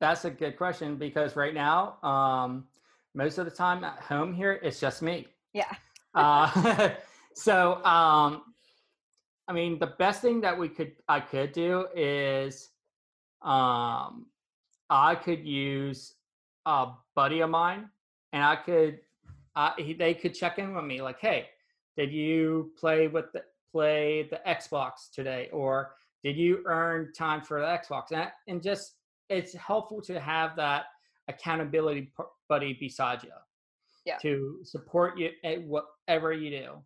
That's a good question because right now, um, most of the time at home here, it's just me. Yeah. Uh, so, um, I mean, the best thing that we could I could do is, um, I could use a buddy of mine, and I could, uh, he, they could check in with me like, hey, did you play with the play the Xbox today, or did you earn time for the Xbox? And, and just it's helpful to have that accountability buddy beside you Yeah. to support you at whatever you do.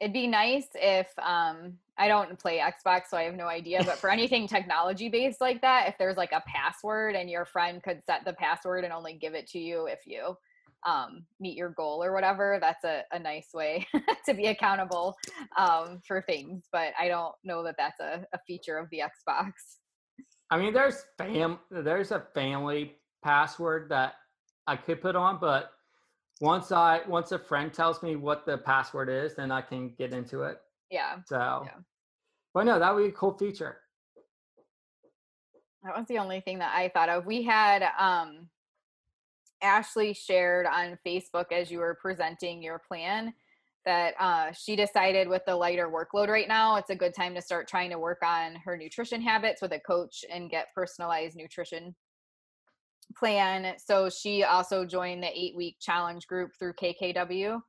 It'd be nice if um I don't play Xbox, so I have no idea, but for anything technology based like that, if there's like a password and your friend could set the password and only give it to you if you um meet your goal or whatever, that's a, a nice way to be accountable um for things. But I don't know that that's a, a feature of the Xbox. I mean, there's fam, there's a family password that I could put on, but once I once a friend tells me what the password is, then I can get into it. Yeah. So, Yeah. but no, that would be a cool feature. That was the only thing that I thought of. We had um Ashley shared on Facebook as you were presenting your plan that uh, she decided with the lighter workload right now, it's a good time to start trying to work on her nutrition habits with a coach and get personalized nutrition plan. So she also joined the eight week challenge group through KKW.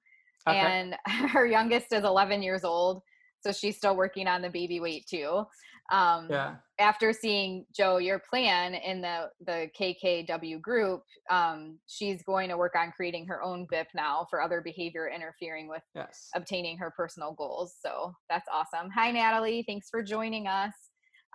Okay. And her youngest is 11 years old. So she's still working on the baby weight too. Um, yeah. after seeing Joe your plan in the the KKW group, um, she's going to work on creating her own BIP now for other behavior interfering with Yes. obtaining her personal goals. So that's awesome. Hi Natalie, thanks for joining us.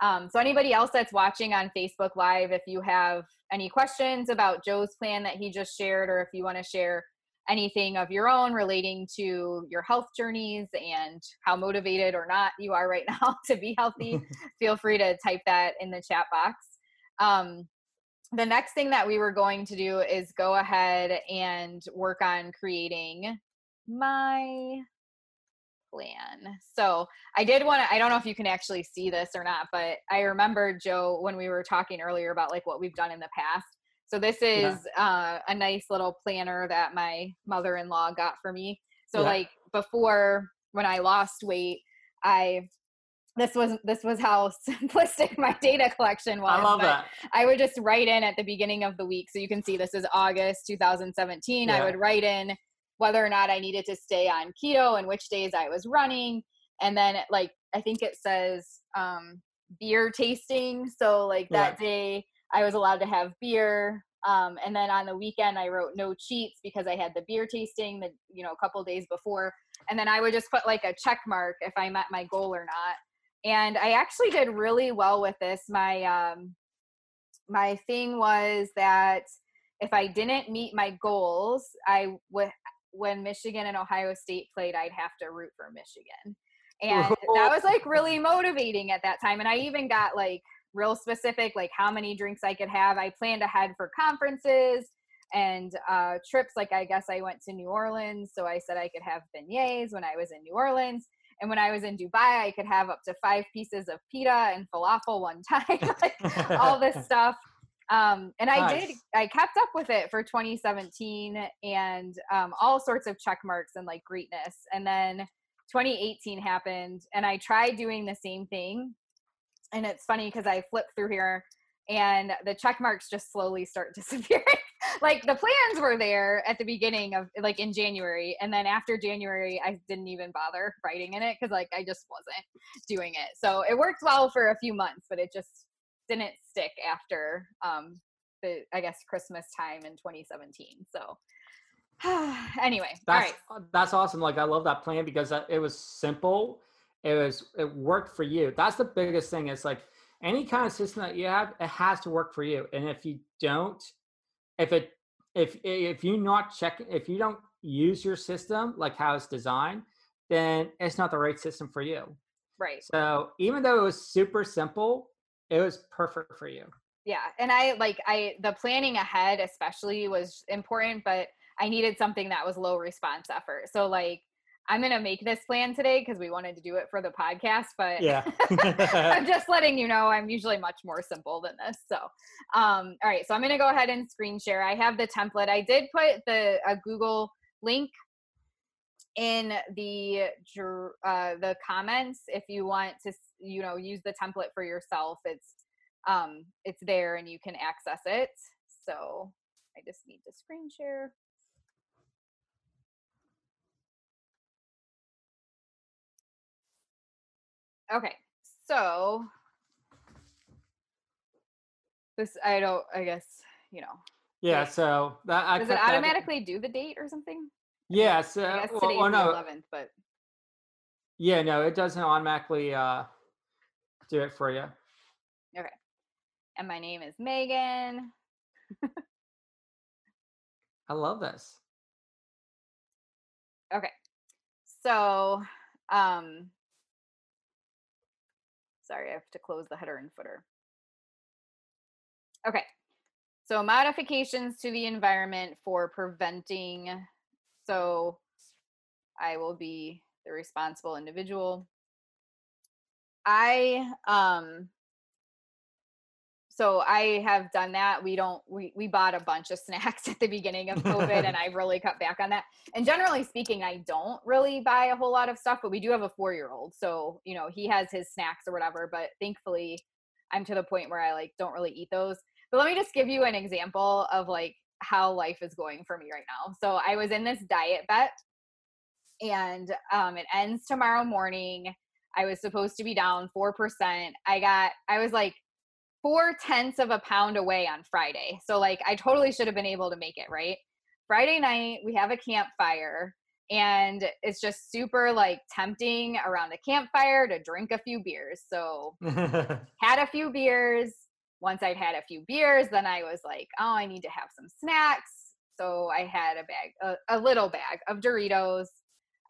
Um, so anybody else that's watching on Facebook Live, if you have any questions about Joe's plan that he just shared, or if you want to share anything of your own relating to your health journeys and how motivated or not you are right now to be healthy, feel free to type that in the chat box. Um, the next thing that we were going to do is go ahead and work on creating my plan. So I did want to, I don't know if you can actually see this or not, but I remember Joe when we were talking earlier about like what we've done in the past. So this is uh, a nice little planner that my mother-in-law got for me. So Yeah. like before when I lost weight, I this was this was how simplistic my data collection was. I love that. I would just write in at the beginning of the week. So you can see this is August 2017. I would write in whether or not I needed to stay on keto and which days I was running. And then like I think it says um beer tasting. So like that day I was allowed to have beer. Um, and then on the weekend I wrote no cheats because I had the beer tasting the you know a couple days before. And then I would just put like a check mark if I met my goal or not. And I actually did really well with this. My um my thing was that if I didn't meet my goals, I would when Michigan and Ohio State played, I'd have to root for Michigan. And that was like really motivating at that time. And I even got like real specific, like how many drinks I could have. I planned ahead for conferences and uh, trips. Like I guess I went to New Orleans, so I said I could have beignets when I was in New Orleans. And when I was in Dubai, I could have up to five pieces of pita and falafel one time, like all this stuff. Um, and I did, I kept up with it for 2017 and um, all sorts of check marks and like greatness. And then 2018 happened and I tried doing the same thing. And it's funny because I flip through here and the check marks just slowly start disappearing. like the plans were there at the beginning of like in January. And then after January, I didn't even bother writing in it because like I just wasn't doing it. So it worked well for a few months, but it just didn't stick after um the I guess Christmas time in 2017. So anyway, all That's right. uh, that's awesome. Like I love that plan because it was simple. It was it worked for you. That's the biggest thing. It's like any kind of system that you have, it has to work for you. And if you don't, if it if if you not check if you don't use your system like how it's designed, then it's not the right system for you. Right. So even though it was super simple, it was perfect for you. Yeah. And I like I the planning ahead especially was important, but I needed something that was low response effort. So like I'm gonna make this plan today because we wanted to do it for the podcast, but Yeah. I'm just letting you know I'm usually much more simple than this. So, um, all right, so I'm gonna go ahead and screen share. I have the template. I did put the a Google link in the uh, the comments if you want to you know use the template for yourself. It's um, it's there and you can access it. So I just need to screen share. Okay, so this I don't. I guess you know. Yeah. So that I Does it that- automatically do the date or something? Yeah. So I guess well, today's well, the 11th, but Yeah. No, it doesn't automatically uh, do it for you. Okay. And my name is Megan. I love this. Okay, so um, sorry, I have to close the header and footer. Okay, so modifications to the environment for preventing. So I will be the responsible individual. I um so I have done that. We don't we we bought a bunch of snacks at the beginning of COVID and I've really cut back on that. And generally speaking, I don't really buy a whole lot of stuff, but we do have a 4-year-old. So, you know, he has his snacks or whatever, but thankfully I'm to the point where I like don't really eat those. But let me just give you an example of like how life is going for me right now. So I was in this DietBet and um, it ends tomorrow morning. I was supposed to be down 4%. I got, I was like four tenths of a pound away on Friday. So, like, I totally should have been able to make it, right? Friday night, we have a campfire, and it's just super like tempting around the campfire to drink a few beers. So, had a few beers. Once I'd had a few beers, then I was like, oh, I need to have some snacks. So I had a bag, a, a little bag of Doritos.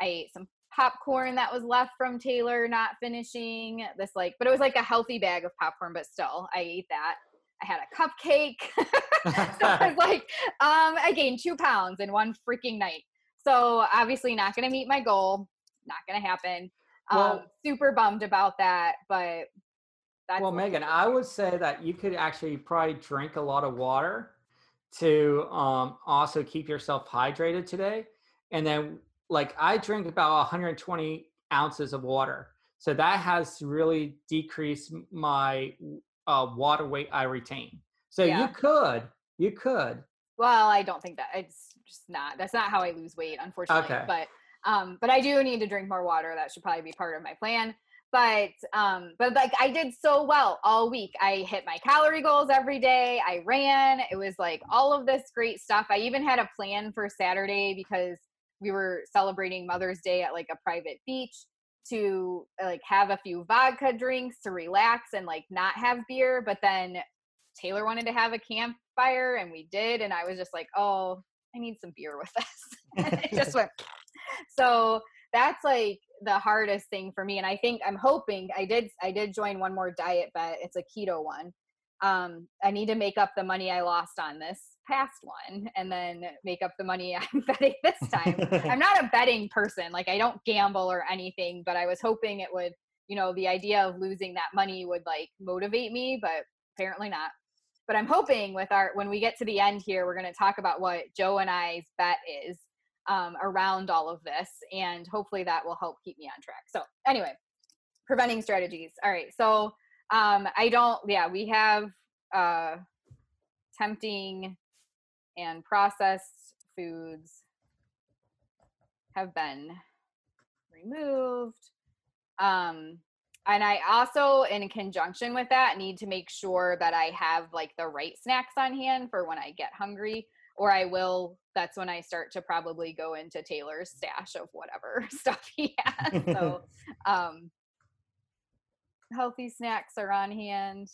I ate some popcorn that was left from Taylor not finishing this, like, but it was like a healthy bag of popcorn, but still, I ate that. I had a cupcake. so I was like, um, I gained two pounds in one freaking night. So obviously, not going to meet my goal. Not going to happen. Um, Well- super bummed about that, but that's well, Megan, I would say that you could actually probably drink a lot of water to um, also keep yourself hydrated today. And then, like, I drink about 120 ounces of water. So that has really decreased my uh, water weight I retain. So Yeah. you could, you could. Well, I don't think that it's just not. That's not how I lose weight, unfortunately. Okay. But um, but I do need to drink more water. That should probably be part of my plan. But um, but like I did so well all week. I hit my calorie goals every day. I ran. It was like all of this great stuff. I even had a plan for Saturday because we were celebrating Mother's Day at like a private beach to like have a few vodka drinks to relax and like not have beer. But then Taylor wanted to have a campfire and we did. And I was just like, oh, I need some beer with this. it just went. So that's like the hardest thing for me. And I think I'm hoping I did, I did join one more DietBet. It's a keto one. Um, I need to make up the money I lost on this past one and then make up the money I'm betting this time. I'm not a betting person. Like I don't gamble or anything, but I was hoping it would, you know, the idea of losing that money would like motivate me, but apparently not. But I'm hoping with our when we get to the end here, we're going to talk about what Joe and I's bet is um, around all of this, and hopefully that will help keep me on track. So anyway, preventing strategies. All right, so um, I don't. Yeah, we have uh, tempting and processed foods have been removed. Um, and I also, in conjunction with that, need to make sure that I have like the right snacks on hand for when I get hungry, or I will. That's when I start to probably go into Taylor's stash of whatever stuff he has. So, um, healthy snacks are on hand.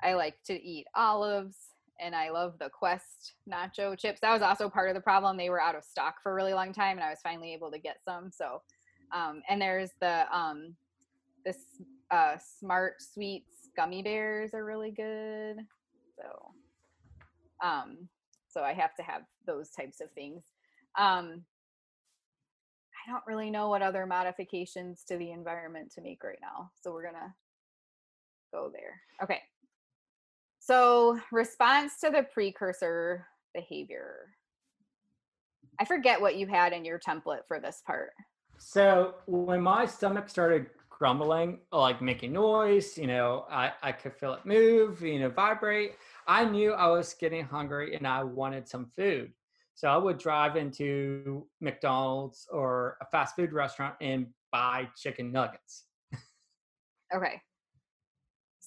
I like to eat olives and I love the Quest nacho chips. That was also part of the problem. They were out of stock for a really long time and I was finally able to get some. So, um, and there's the, um, this, uh, SmartSweets gummy bears are really good. So, um, so I have to have those types of things. Um, I don't really know what other modifications to the environment to make right now. So we're gonna go there. Okay. So response to the precursor behavior. I forget what you had in your template for this part. So when my stomach started grumbling, like making noise, you know, I, I could feel it move, you know, vibrate. I knew I was getting hungry and I wanted some food. So I would drive into McDonald's or a fast food restaurant and buy chicken nuggets. Okay.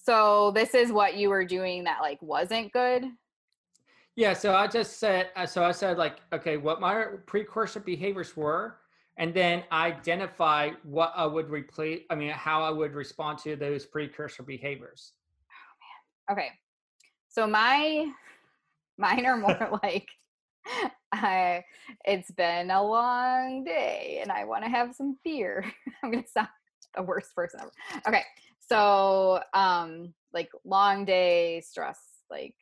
So this is what you were doing that like wasn't good. Yeah, so I just said, uh, so I said like, okay, what my precursor behaviors were, and then identify what I would replace. I mean, how I would respond to those precursor behaviors. Oh man. Okay. So my mine are more like I it's been a long day and I want to have some beer. I'm gonna sound the worst person ever. Okay. So um like long day stress, like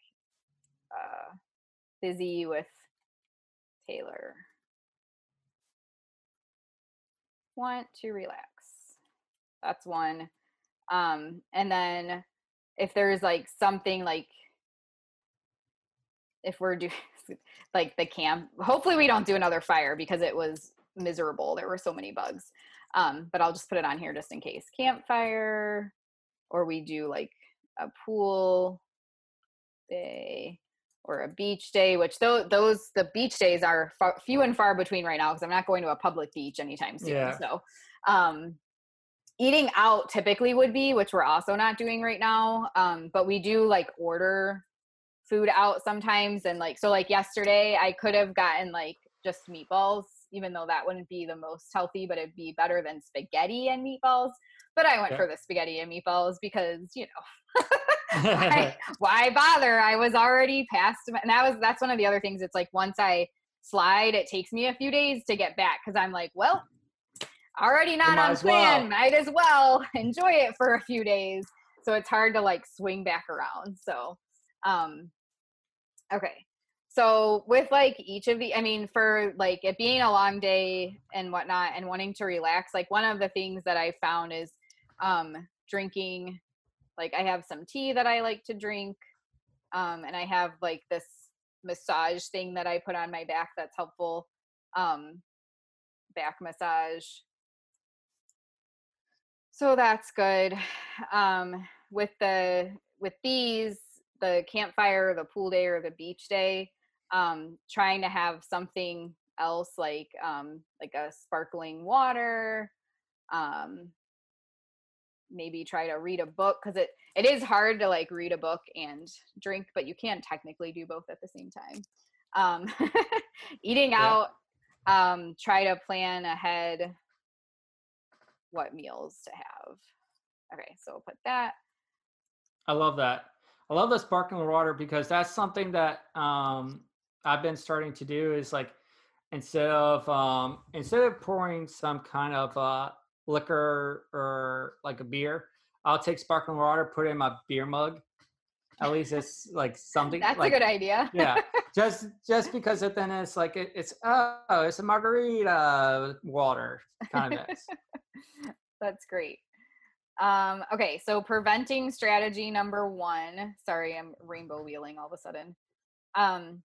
uh busy with Taylor. Want to relax. That's one. Um and then if there's like something like if we're doing like the camp hopefully we don't do another fire because it was miserable there were so many bugs um but i'll just put it on here just in case campfire or we do like a pool day or a beach day which those those the beach days are far, few and far between right now because i'm not going to a public beach anytime soon Yeah. so um eating out typically would be which we're also not doing right now um but we do like order food out sometimes and like so like yesterday i could have gotten like just meatballs even though that wouldn't be the most healthy but it'd be better than spaghetti and meatballs but i went Yeah. for the spaghetti and meatballs because you know why, why bother? I was already past and that was that's one of the other things. It's like once i slide it takes me a few days to get back because i'm like well already not on as well. plan. Might as well enjoy it for a few days. So it's hard to like swing back around. So um okay. So with like each of the i mean for like it being a long day and whatnot and wanting to relax like one of the things that i found is um drinking like i have some tea that i like to drink um and i have like this massage thing that i put on my back that's helpful um back massage. So that's good. Um with the with these the campfire the pool day or the beach day um trying to have something else like um like a sparkling water um maybe try to read a book because it it is hard to like read a book and drink but you can technically do both at the same time um eating Yeah. out um try to plan ahead what meals to have okay so we'll put that I love that. I love the sparkling water because that's something that um, I've been starting to do. Is like instead of um, instead of pouring some kind of uh, liquor or like a beer, I'll take sparkling water, put it in my beer mug. At least it's like something. that's like, a good idea yeah, just just because it, then it's like it, it's oh it's a margarita water kind of mix. That's great. Um, okay, so preventing strategy number one. Sorry, I'm rainbow wheeling all of a sudden. Um,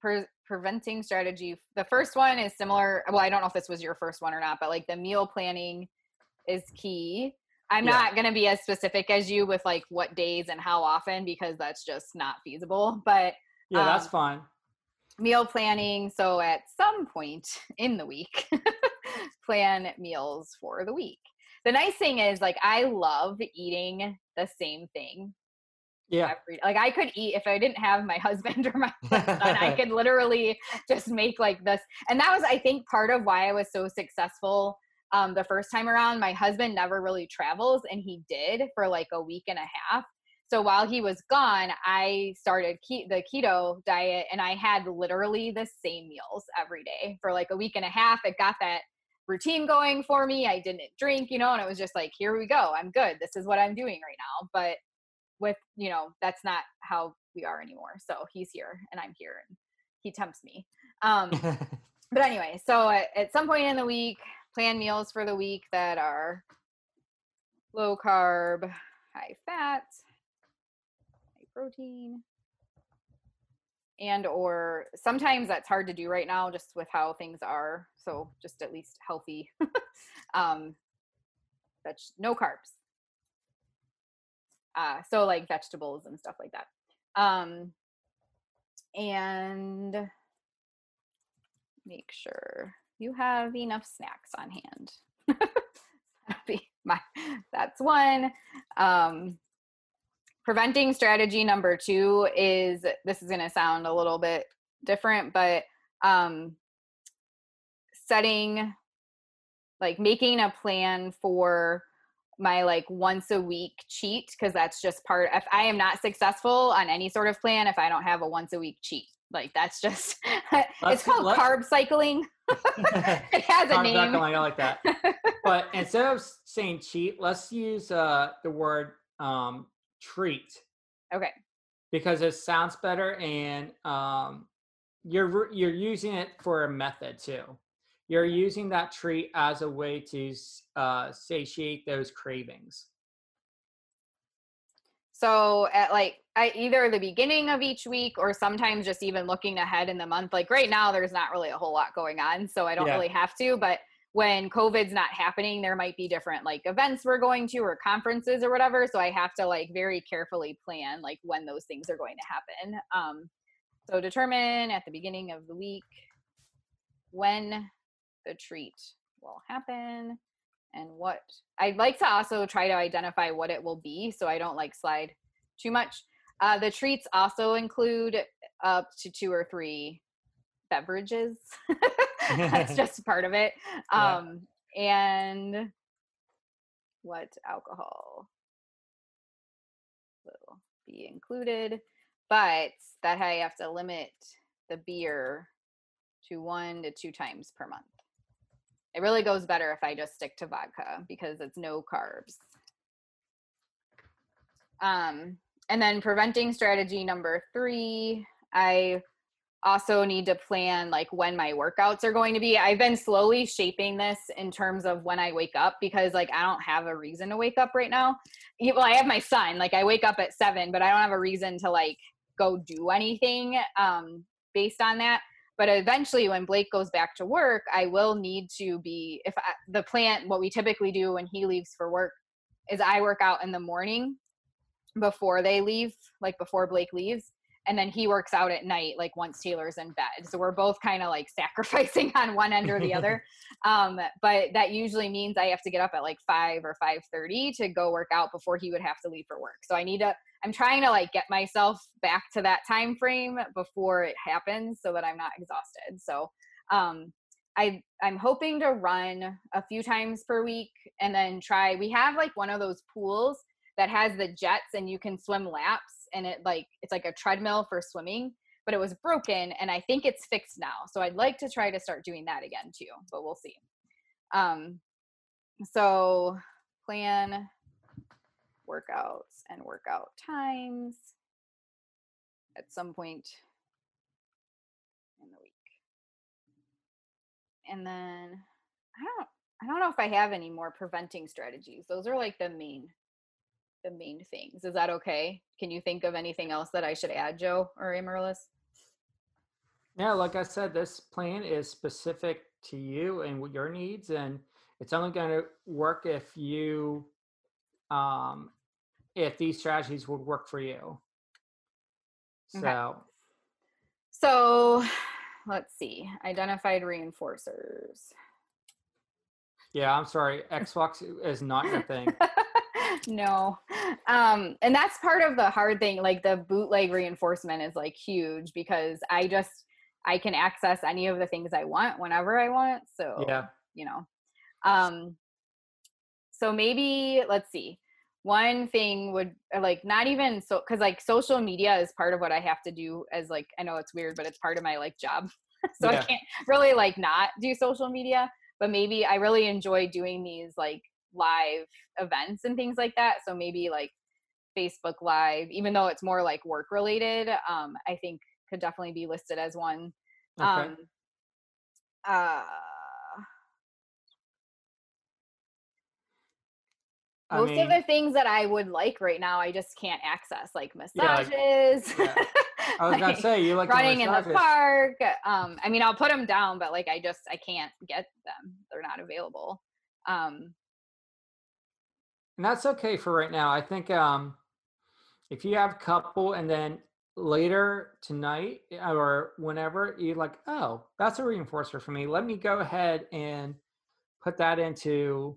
pre- preventing strategy. The first one is similar. Well, I don't know if this was your first one or not, but like the meal planning is key. I'm Yeah. not going to be as specific as you with like what days and how often because that's just not feasible. But Yeah, that's Um, fine. meal planning. So at some point in the week, plan meals for the week. The nice thing is, like, I love eating the same thing Yeah. every. Like, I could eat if I didn't have my husband or my son. I could literally just make like this, and that was, I think, part of why I was so successful um, the first time around. My husband never really travels, and he did for like a week and a half. So while he was gone, I started ke- the keto diet, and I had literally the same meals every day for like a week and a half. It got that routine going for me. I didn't drink, you know, and it was just like, here we go. I'm good. This is what I'm doing right now. But with, you know, that's not how we are anymore. So he's here and I'm here and he tempts me. Um, but anyway, so at, at some point in the week, plan meals for the week that are low carb, high fat, high protein, and or sometimes that's hard to do right now just with how things are so just at least healthy um that's no carbs. Uh so like vegetables and stuff like that. Um and make sure you have enough snacks on hand. My that's one. Um preventing strategy number two is this is going to sound a little bit different but um setting like making a plan for my like once a week cheat because that's just part if i am not successful on any sort of plan if i don't have a once a week cheat like that's just it's called carb cycling it has a name cycling, i like that but instead of saying cheat let's use uh the word um treat. Okay. Because it sounds better and um, you're you're using it for a method too. You're using that treat as a way to uh, satiate those cravings. So at like I, either the beginning of each week or sometimes just even looking ahead in the month. Like right now, there's not really a whole lot going on, so I don't yeah. really have to. But when COVID's not happening, there might be different like events we're going to or conferences or whatever. So I have to like very carefully plan like when those things are going to happen. Um, so determine at the beginning of the week when the treat will happen and what I'd like to also try to identify what it will be so I don't like slide too much. Uh, the treats also include up to two or three beverages. That's just part of it. Um, yeah. And what alcohol will be included, but that I have to limit the beer to one to two times per month. It really goes better if I just stick to vodka because it's no carbs. Um, and then preventing strategy number three, I also need to plan like when my workouts are going to be. I've been slowly shaping this in terms of when I wake up because like I don't have a reason to wake up right now. Well, I have my son. Like I wake up at 7, but I don't have a reason to like go do anything um based on that. But eventually when Blake goes back to work, I will need to be if I, the plan what we typically do when he leaves for work is I work out in the morning before they leave, like before Blake leaves and then he works out at night like once taylor's in bed. So we're both kind of like sacrificing on one end or the other. Um, but that usually means i have to get up at like 5 or 5.30 to go work out before he would have to leave for work. So i need to i'm trying to like get myself back to that time frame before it happens so that i'm not exhausted. So um, I, I'm hoping to run a few times per week and then try. We have like one of those pools that has the jets and you can swim laps and it like it's like a treadmill for swimming but it was broken and i think it's fixed now. So i'd like to try to start doing that again too but we'll see. Um so plan workouts and workout times at some point in the week. And then i don't i don't know if i have any more preventing strategies. Those are like the main the main things. Is that okay? Can you think of anything else that I should add, Joe or Amaryllis? Yeah, like I said, this plan is specific to you and your needs, and it's only going to work if you, um, if these strategies would work for you. So, okay. so let's see. Identified reinforcers. Yeah, I'm sorry. Xbox is not your thing. no um and that's part of the hard thing like the bootleg reinforcement is like huge because i just i can access any of the things i want whenever i want so yeah you know Um, so maybe let's see. One thing would uh, like not even so because like social media is part of what I have to do as like I know it's weird, but it's part of my like job. so Yeah. I can't really like not do social media. But maybe I really enjoy doing these like live events and things like that. So maybe like Facebook Live, even though it's more like work related, um, I think could definitely be listed as one. Okay. Um, uh, I most mean, of the things that I would like right now, I just can't access, like Yeah, like- massages. yeah. I was gonna say you like running in the park. Um, I mean, I'll put them down, but like I just I can't get them; they're not available. Um, and that's okay for right now. I think um, if you have a couple and then later tonight eh, or whenever you're like, oh, that's a reinforcer for me. Let me go ahead and put that into.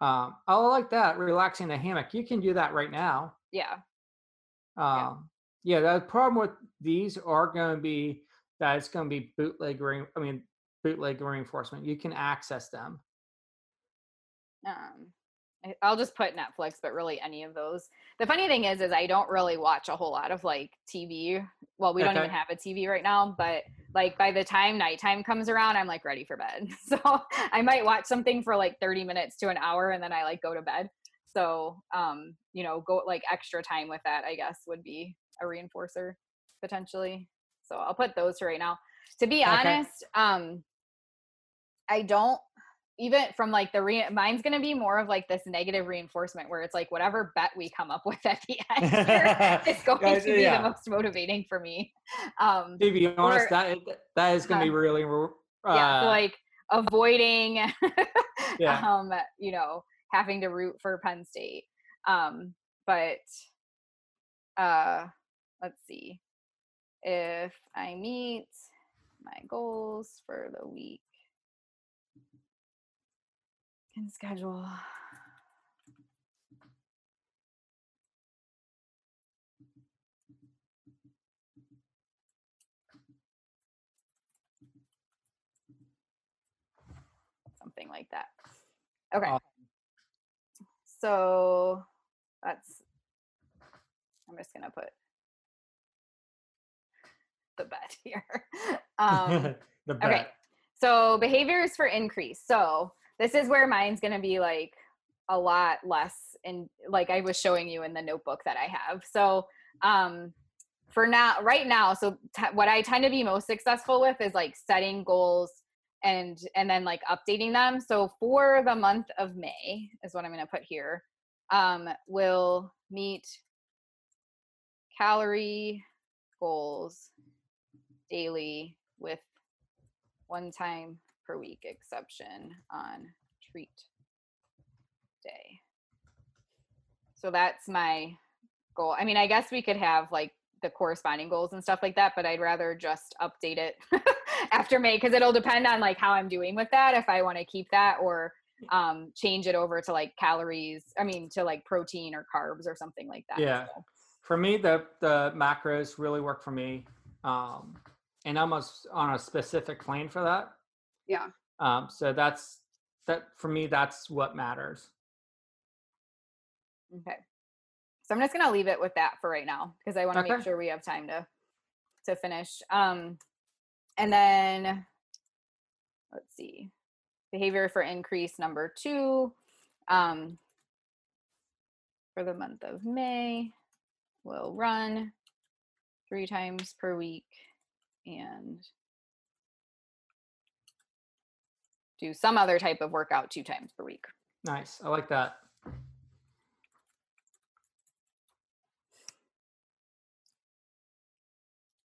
Um, I like that relaxing the hammock. You can do that right now. yeah, Um, yeah. the problem with these are going to be that it's going to be bootleg. Rein, I mean, bootleg reinforcement. You can access them. um i'll just put netflix but really any of those. The funny thing is is i don't really watch a whole lot of like tv well we don't even have a tv right now but like by the time nighttime comes around i'm like ready for bed. So i might watch something for like 30 minutes to an hour and then i like go to bed. So um you know go like extra time with that i guess would be a reinforcer potentially. So i'll put those for right now. To be Okay. honest um i don't even from like the re- mine's gonna be more of like this negative reinforcement where it's like whatever bet we come up with at the end here is going Guys, to be yeah. the most motivating for me. Um, To be honest, Or- that is, that is going to be really. Uh, yeah, so like avoiding, Yeah. um, you know, having to root for Penn State. Um, but uh, let's see if I meet my goals for the week. Can schedule. Something like that. Okay. Awesome. So that's, I'm just going to put the bet here. Um, the Okay. bet. so behaviors for increase. So this is where mine's going to be like a lot less in like I was showing you in the notebook that I have. So um for now right now so t- what I tend to be most successful with is like setting goals and and then like updating them. So for the month of May is what I'm going to put here. Um will meet calorie goals daily with one time per week exception on treat day. So that's my goal. I mean, I guess we could have like the corresponding goals and stuff like that, but I'd rather just update it after May because it'll depend on like how I'm doing with that if I want to keep that or um change it over to like calories, I mean to like protein or carbs or something like that. Yeah. So, For me, the the macros really work for me, um, and I'm almost on a specific plane for that. Yeah. Um, so that's that for me. That's what matters. Okay. So I'm just gonna leave it with that for right now because I want to Okay. make sure we have time to to finish. Um, and then let's see, behavior for increase number two. Um, for the month of May, will run three times per week and do some other type of workout two times per week. Nice. I like that.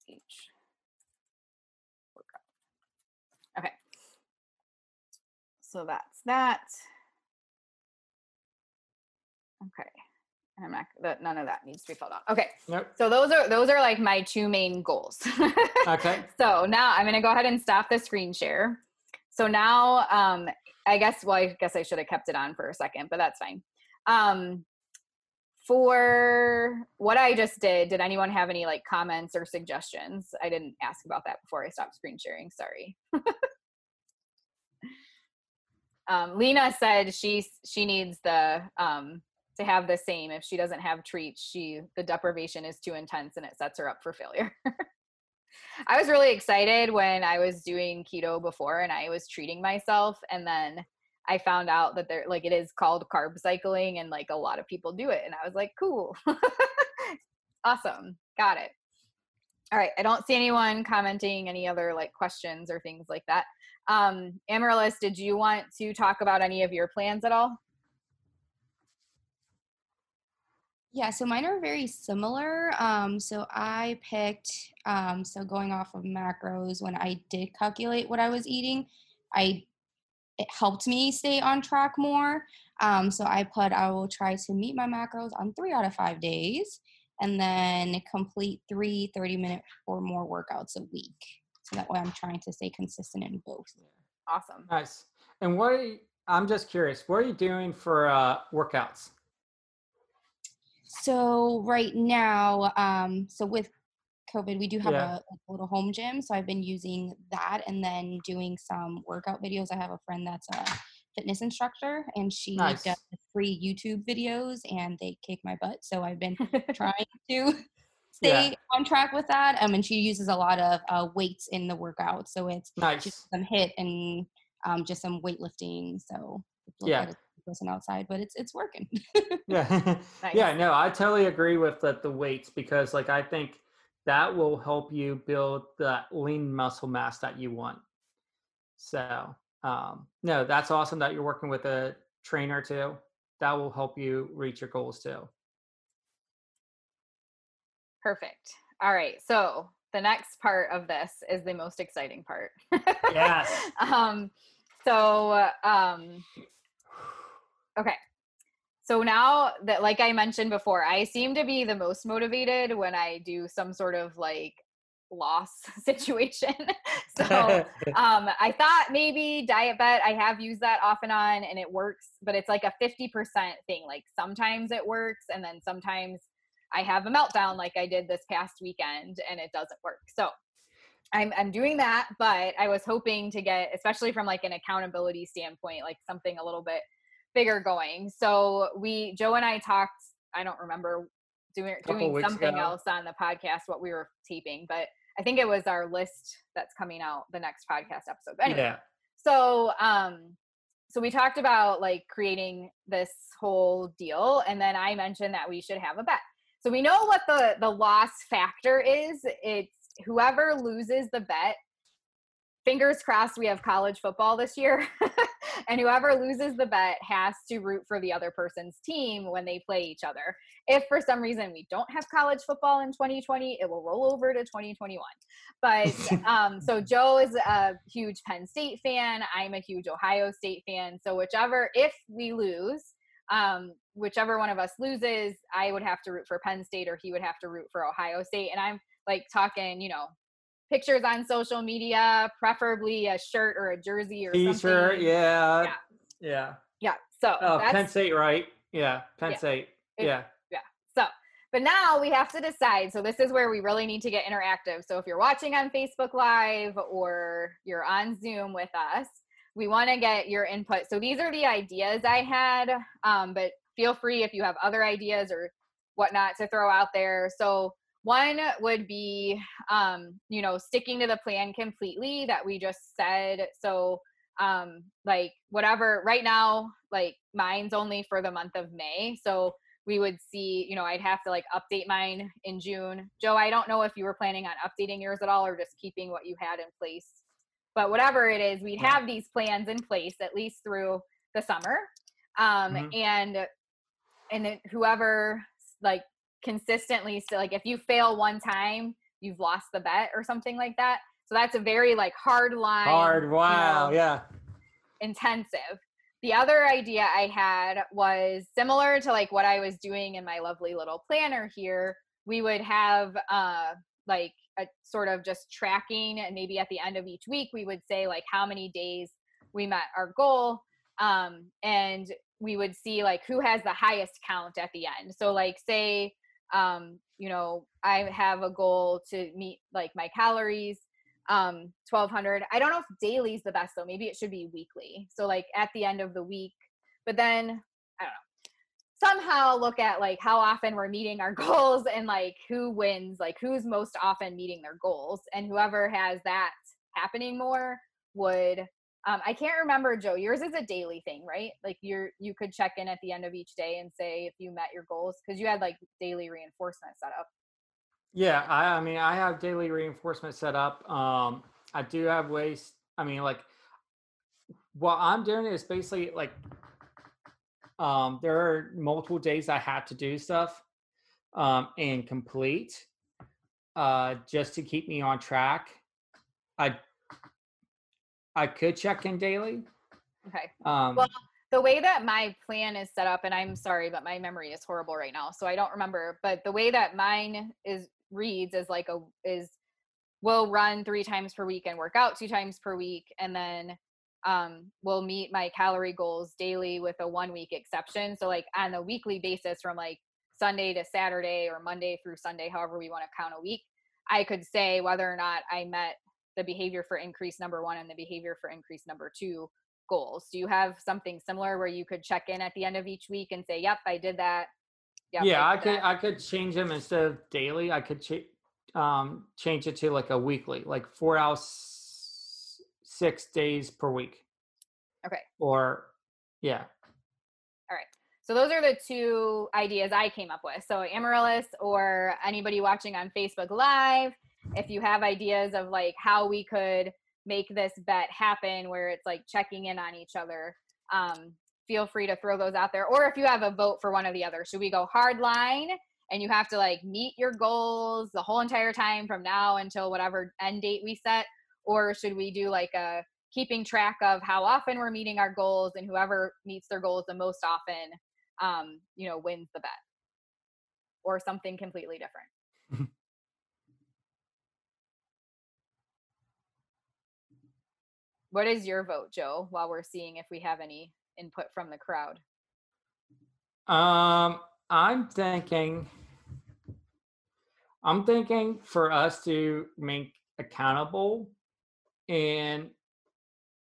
each workout. Okay. So that's that. Okay. And I'm not that none of that needs to be filled out. Okay. Nope. So those are those are like my two main goals. Okay. so now I'm gonna go ahead and stop the screen share. So now um I guess well I guess I should have kept it on for a second, but that's fine. Um for what I just did, did anyone have any like comments or suggestions? I didn't ask about that before I stopped screen sharing. Sorry. um, Lena said she she needs the um, to have the same. If she doesn't have treats, she the deprivation is too intense and it sets her up for failure. I was really excited when I was doing keto before and I was treating myself and then I found out that there like it is called carb cycling and like a lot of people do it and I was like cool. awesome. Got it. All right, I don't see anyone commenting any other like questions or things like that. Um Amaryllis, did you want to talk about any of your plans at all? Yeah, so mine are very similar. Um, so I picked, um, so going off of macros, when I did calculate what I was eating, I it helped me stay on track more. Um, so I put I will try to meet my macros on three out of five days, and then complete three 30 minute or more workouts a week. So that way I'm trying to stay consistent in both. Awesome. Nice. And what are you, I'm just curious, what are you doing for uh, workouts? So right now, um, so with COVID, we do have Yeah. a, a little home gym. So I've been using that and then doing some workout videos. I have a friend that's a fitness instructor and she Nice. does free YouTube videos and they kick my butt. So I've been trying to stay on track with that. Um, and she uses a lot of uh, weights in the workout. So it's Nice. just some HIIT and um, just some weightlifting. So Yeah. Person outside, but it's it's working. Yeah. Nice. Yeah, no, I totally agree with the, the weights because like I think that will help you build that lean muscle mass that you want. So um no, that's awesome that you're working with a trainer too. That will help you reach your goals too. Perfect. All right. So the next part of this is the most exciting part. Yes. um, so, um, okay. So now that, like I mentioned before, I seem to be the most motivated when I do some sort of like loss situation. so, um, I thought maybe DietBet. I have used that off and on, and it works, but it's like a fifty percent thing. Like sometimes it works, and then sometimes I have a meltdown, like I did this past weekend, and it doesn't work. So. I'm, I'm doing that, but I was hoping to get, especially from like an accountability standpoint, like something a little bit bigger going. So we, Joe and I talked, I don't remember doing, doing something ago. else on the podcast, what we were taping, but I think it was our list that's coming out the next podcast episode. But anyway, yeah. so um so we talked about like creating this whole deal and then i mentioned that we should have a bet so we know what the the loss factor is it's whoever loses the bet fingers crossed we have college football this year and whoever loses the bet has to root for the other person's team when they play each other if for some reason we don't have college football in 2020 it will roll over to 2021 but um, so Joe is a huge Penn State fan. I'm a huge Ohio State fan. So whichever, if we lose, um, whichever one of us loses, I would have to root for Penn State or he would have to root for Ohio State. And I'm like talking, you know, pictures on social media, preferably a shirt or a jersey or T-shirt, something. yeah. Yeah. Yeah. Yeah. So Oh, Penn State, right? Yeah, Penn Yeah. State. It- Yeah. So, but now we have to decide. So, this is where we really need to get interactive. So, if you're watching on Facebook Live or you're on Zoom with us, we want to get your input. So, these are the ideas I had, um, but feel free if you have other ideas or whatnot to throw out there. So, one would be, um, you know, sticking to the plan completely that we just said. So, um, like whatever, right now, like mine's only for the month of May. So, we would see, you know, I'd have to like update mine in June. Joe, I don't know if you were planning on updating yours at all or just keeping what you had in place. But whatever it is, we'd have these plans in place at least through the summer. Um, Mhm. and and then whoever like consistently still like if you fail one time, you've lost the bet or something like that. So that's a very like hard line. Hard. you Wow. know, Yeah. intensive. The other idea I had was similar to like what I was doing in my lovely little planner here. We would have uh like a sort of just tracking and maybe at the end of each week we would say like how many days we met our goal um and we would see like who has the highest count at the end. So like say um you know I have a goal to meet like my calories um 1200 i don't know if daily is the best though. Maybe it should be weekly. So like at the end of the week. But then i don't know. Somehow look at like how often we're meeting our goals and like who wins like who's most often meeting their goals. And whoever has that happening more would um, i can't remember joe yours is a daily thing right like you're you could check in at the end of each day and say if you met your goals because you had like daily reinforcement set up Yeah, I, I mean, I have daily reinforcement set up. Um, I do have ways. I mean, like, what I'm doing is basically like, um, there are multiple days I have to do stuff, um, and complete, uh, just to keep me on track. I, I could check in daily. okay Um, Well, the way that my plan is set up and i'm sorry but my memory is horrible right now so i don't remember but the way that mine is reads is like a is we'll run three times per week and work out two times per week and then um we'll meet my calorie goals daily with a one week exception so like on a weekly basis from like sunday to saturday or monday through sunday however we want to count a week i could say whether or not i met the behavior for increase number one and the behavior for increase number two goals? Do you have something similar where you could check in at the end of each week and say, "Yep, I did that." Yep, yeah, I did could that." I could change them instead of daily. I could cha- um, change it to like a weekly, like four hours, six days per week. Okay. Or yeah, All right. So those are the two ideas I came up with. So Amaryllis or anybody watching on Facebook Live, if you have ideas of like how we could make this bet happen where it's like checking in on each other, um, feel free to throw those out there. Or if you have a vote for one or the other, should we go hard line and you have to like meet your goals the whole entire time from now until whatever end date we set? Or should we do like a keeping track of how often we're meeting our goals and whoever meets their goals the most often um, you know, wins the bet or something completely different. What is your vote, Joe, while we're seeing if we have any input from the crowd? um, I'm thinking, I'm thinking for us to make accountable, and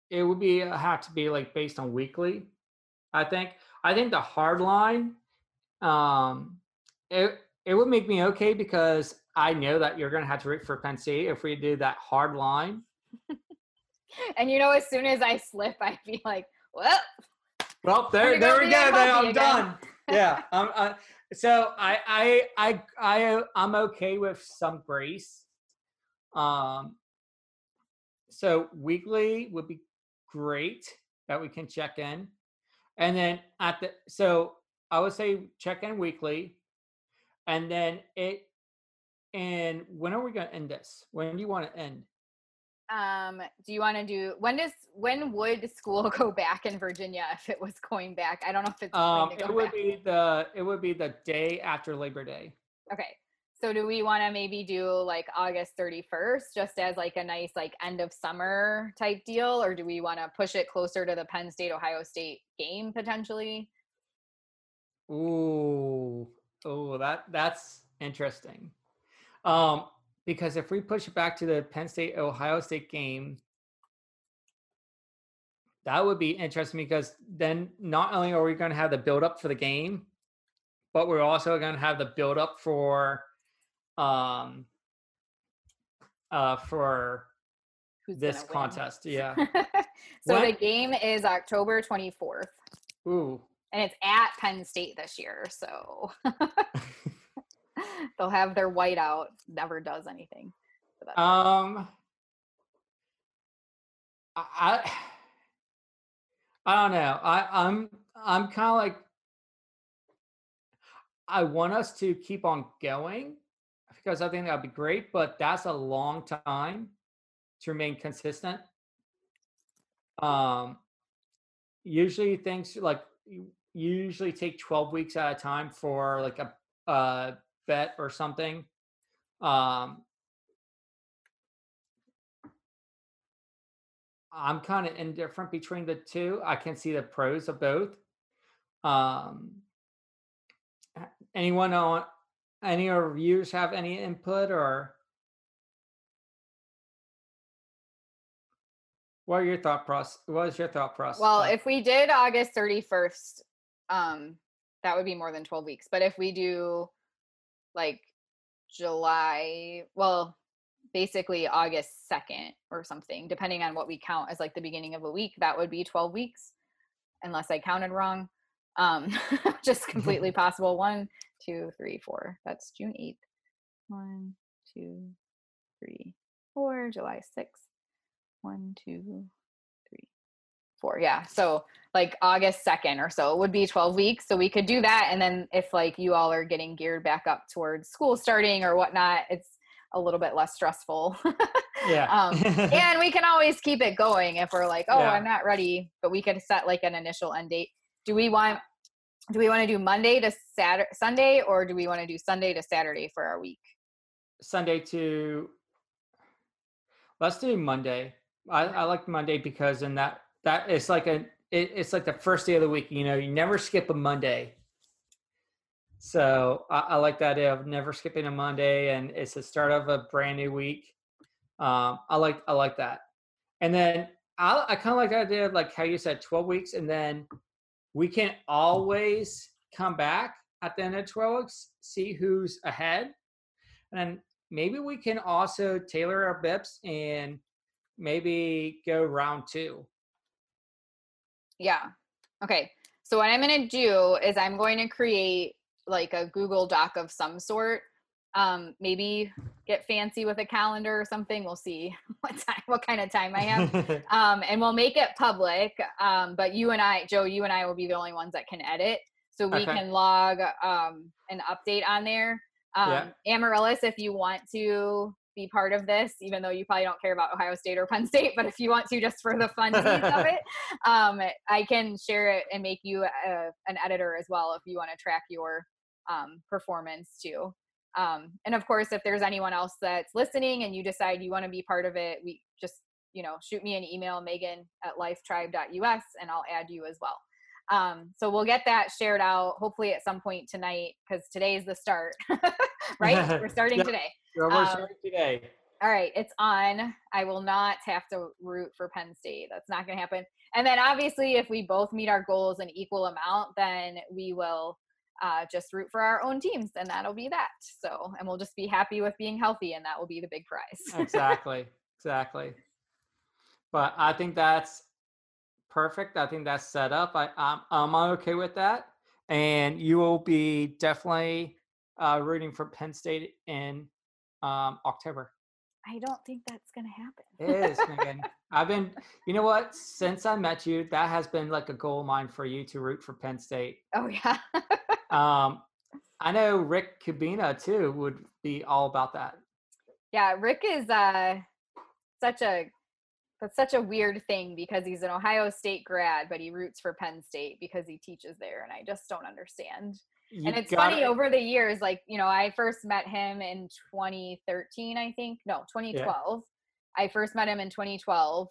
it would be have to be like based on weekly. I think I think the hard line, um, it it would make me okay because I know that you're gonna have to root for Penn State if we do that hard line. And you know, as soon as I slip, I'd be like, well, Well, there there we go. There, I'm again. done. Yeah. I'm, uh, so I I I I I'm okay with some grace. Um. So weekly would be great that we can check in, and then at the so I would say check in weekly, and then it. And when are we going to end this? When do you want to end? Um, do you want to do when does when would school go back in Virginia if it was going back? I don't know if it's going Um, it would back. be the it would be the day after Labor Day. Okay. So do we want to maybe do like August 31st just as like a nice like end of summer type deal or do we want to push it closer to the Penn State Ohio State game potentially? Ooh, oh, that that's interesting. Um, because if we push it back to the Penn State Ohio State game, that would be interesting because then not only are we going to have the build up for the game, but we're also going to have the build up for um uh for Who's this contest. Yeah. so the game is October 24th Ooh. and it's at Penn State this year. So they'll have their whiteout. Never does anything. Um, I, I, don't know. I, I'm, I'm kind of like, I want us to keep on going because I think that'd be great, but that's a long time to remain consistent. Um, usually things like you usually take 12 weeks at a time for like a, a bet or something. Um, I'm kind of indifferent between the two. I can see the pros of both. Um, anyone on any of viewers have any input or What are your thought process? What is your thought process? Well, if we did August 31st, um, that would be more than 12 weeks. But if we do like July, well, basically August 2nd or something, depending on what we count as like the beginning of a week, that would be 12 weeks, unless I counted wrong. Um, just completely possible. One, two, three, four. That's June 8th. One, two, three, four, July 6th. One, two, four. Yeah. So like August 2nd or so it would be 12 weeks. So we could do that. And then if like you all are getting geared back up towards school starting or whatnot, it's a little bit less stressful. yeah. um, and we can always keep it going if we're like, oh, Yeah. I'm not ready, but we could set like an initial end date. Do we want do we want to do Monday to Saturday Sunday or do we want to do Sunday to Saturday for our week? Sunday to let's do Monday. I, I like Monday because in that that it's like a it, it's like the first day of the week. You know, you never skip a Monday. So I, I like that idea of never skipping a Monday, and it's the start of a brand new week. Um, I like I like that, and then I I kind of like the idea of like how you said twelve weeks, and then we can always come back at the end of twelve weeks, see who's ahead, and then maybe we can also tailor our BIPs and maybe go round two. Yeah. Okay. So what I'm going to do is I'm going to create like a Google Doc of some sort. Um, maybe get fancy with a calendar or something. We'll see what time, what kind of time I have. um, and we'll make it public. Um, but you and I, Joe, you and I will be the only ones that can edit. So we Okay. can log um, an update on there. Um, Yeah. Amaryllis, if you want to be part of this, even though you probably don't care about Ohio State or Penn State, but if you want to just for the fun of it, um, I can share it and make you a, an editor as well if you want to track your um, performance too. Um, and of course, if there's anyone else that's listening and you decide you want to be part of it, we just, you know, shoot me an email, Megan at lifetribe.us, and I'll add you as well. Um, so we'll get that shared out hopefully at some point tonight because today's the start, right? We're starting Yep. today. We're Um, starting today. All right, it's on. I will not have to root for Penn State. That's not going to happen. And then obviously, if we both meet our goals in equal amount, then we will uh, just root for our own teams, and that'll be that. So, and we'll just be happy with being healthy, and that will be the big prize. exactly exactly but i think that's perfect i think that's set up i i'm, I'm okay with that and you will be definitely uh, rooting for penn state in um, october I don't think that's going to happen. it is Megan. i've been you know what since i met you that has been like a goal of mine for you to root for penn state Oh yeah. um, i know rick cabina too would be all about that yeah, Rick is uh such a that's such a weird thing because he's an Ohio State grad, but he roots for Penn State because he teaches there, and I just don't understand. You and it's funny over the years, like you know, I first met him in 2013, I think. No, 2012. I first met him in 2012,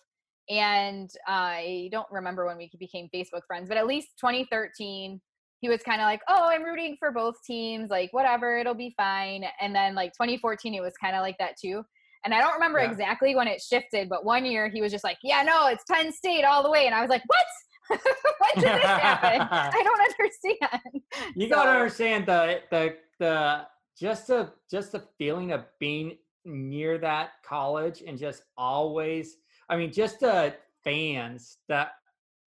and I don't remember when we became Facebook friends, but at least 2013. He was kind of like, "Oh, I'm rooting for both teams. Like, whatever, it'll be fine." And then, like 2014, it was kind of like that too. And I don't remember Yeah. exactly when it shifted, but one year he was just like, "Yeah, no, it's Penn State all the way," and I was like, "What? when did this happen? I don't understand." you gotta understand the the the just the just the feeling of being near that college and just always i mean just the fans that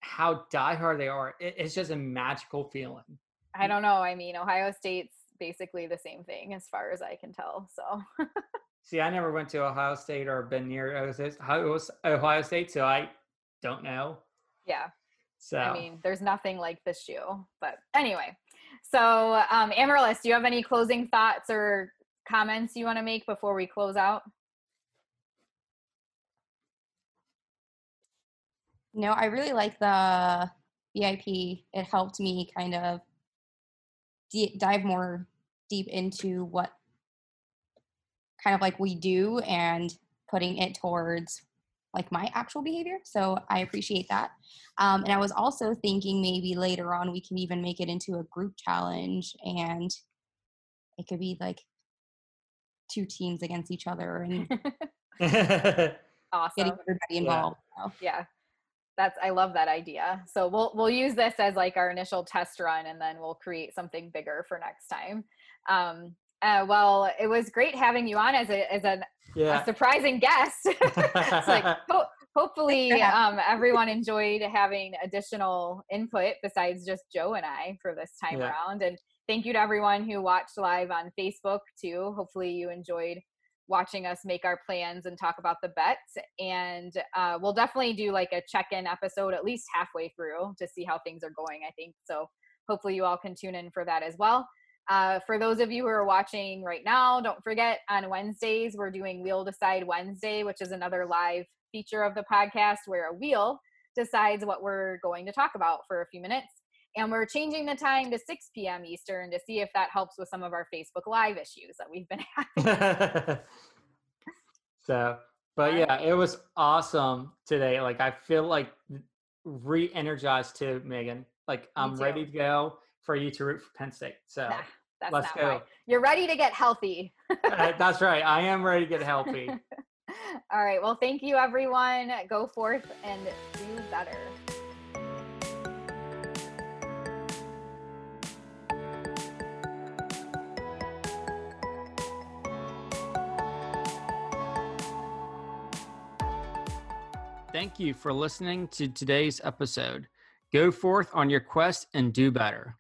how diehard they are it, it's just a magical feeling I don't know. I mean, Ohio State's basically the same thing as far as I can tell. So, see i never went to ohio state or been near ohio Ohio state so i don't know yeah, so I mean, there's nothing like this shoe. But anyway, so um, Amaryllis, do you have any closing thoughts or comments you want to make before we close out? No, I really like the BIP. It helped me kind of d- dive more deep into what kind of like we do and putting it towards like my actual behavior. So I appreciate that. Um, and I was also thinking maybe later on we can even make it into a group challenge and it could be like two teams against each other and awesome. getting everybody involved. So. Yeah. That's I love that idea. So we'll we'll use this as like our initial test run and then we'll create something bigger for next time. Um uh, well, it was great having you on as a as an, Yeah. a surprising guest. it's like ho- hopefully um, everyone enjoyed having additional input besides just Joe and I for this time Yeah. around. And thank you to everyone who watched live on Facebook too. Hopefully you enjoyed watching us make our plans and talk about the bets. And uh, we'll definitely do like a check-in episode at least halfway through to see how things are going. I think so. Hopefully you all can tune in for that as well. Uh, for those of you who are watching right now, don't forget on Wednesdays, we're doing Wheel Decide Wednesday, which is another live feature of the podcast where a wheel decides what we're going to talk about for a few minutes. And we're changing the time to 6 p.m. Eastern to see if that helps with some of our Facebook Live issues that we've been having. so, but yeah, it was awesome today. Like I feel like re-energized too, Megan. Like I'm ready to go for you to root for Penn State. So That's let's go. You're ready to get healthy. Uh, that's right. I am ready to get healthy. All right. Well, thank you, everyone. Go forth and do better. Thank you for listening to today's episode. Go forth on your quest and do better.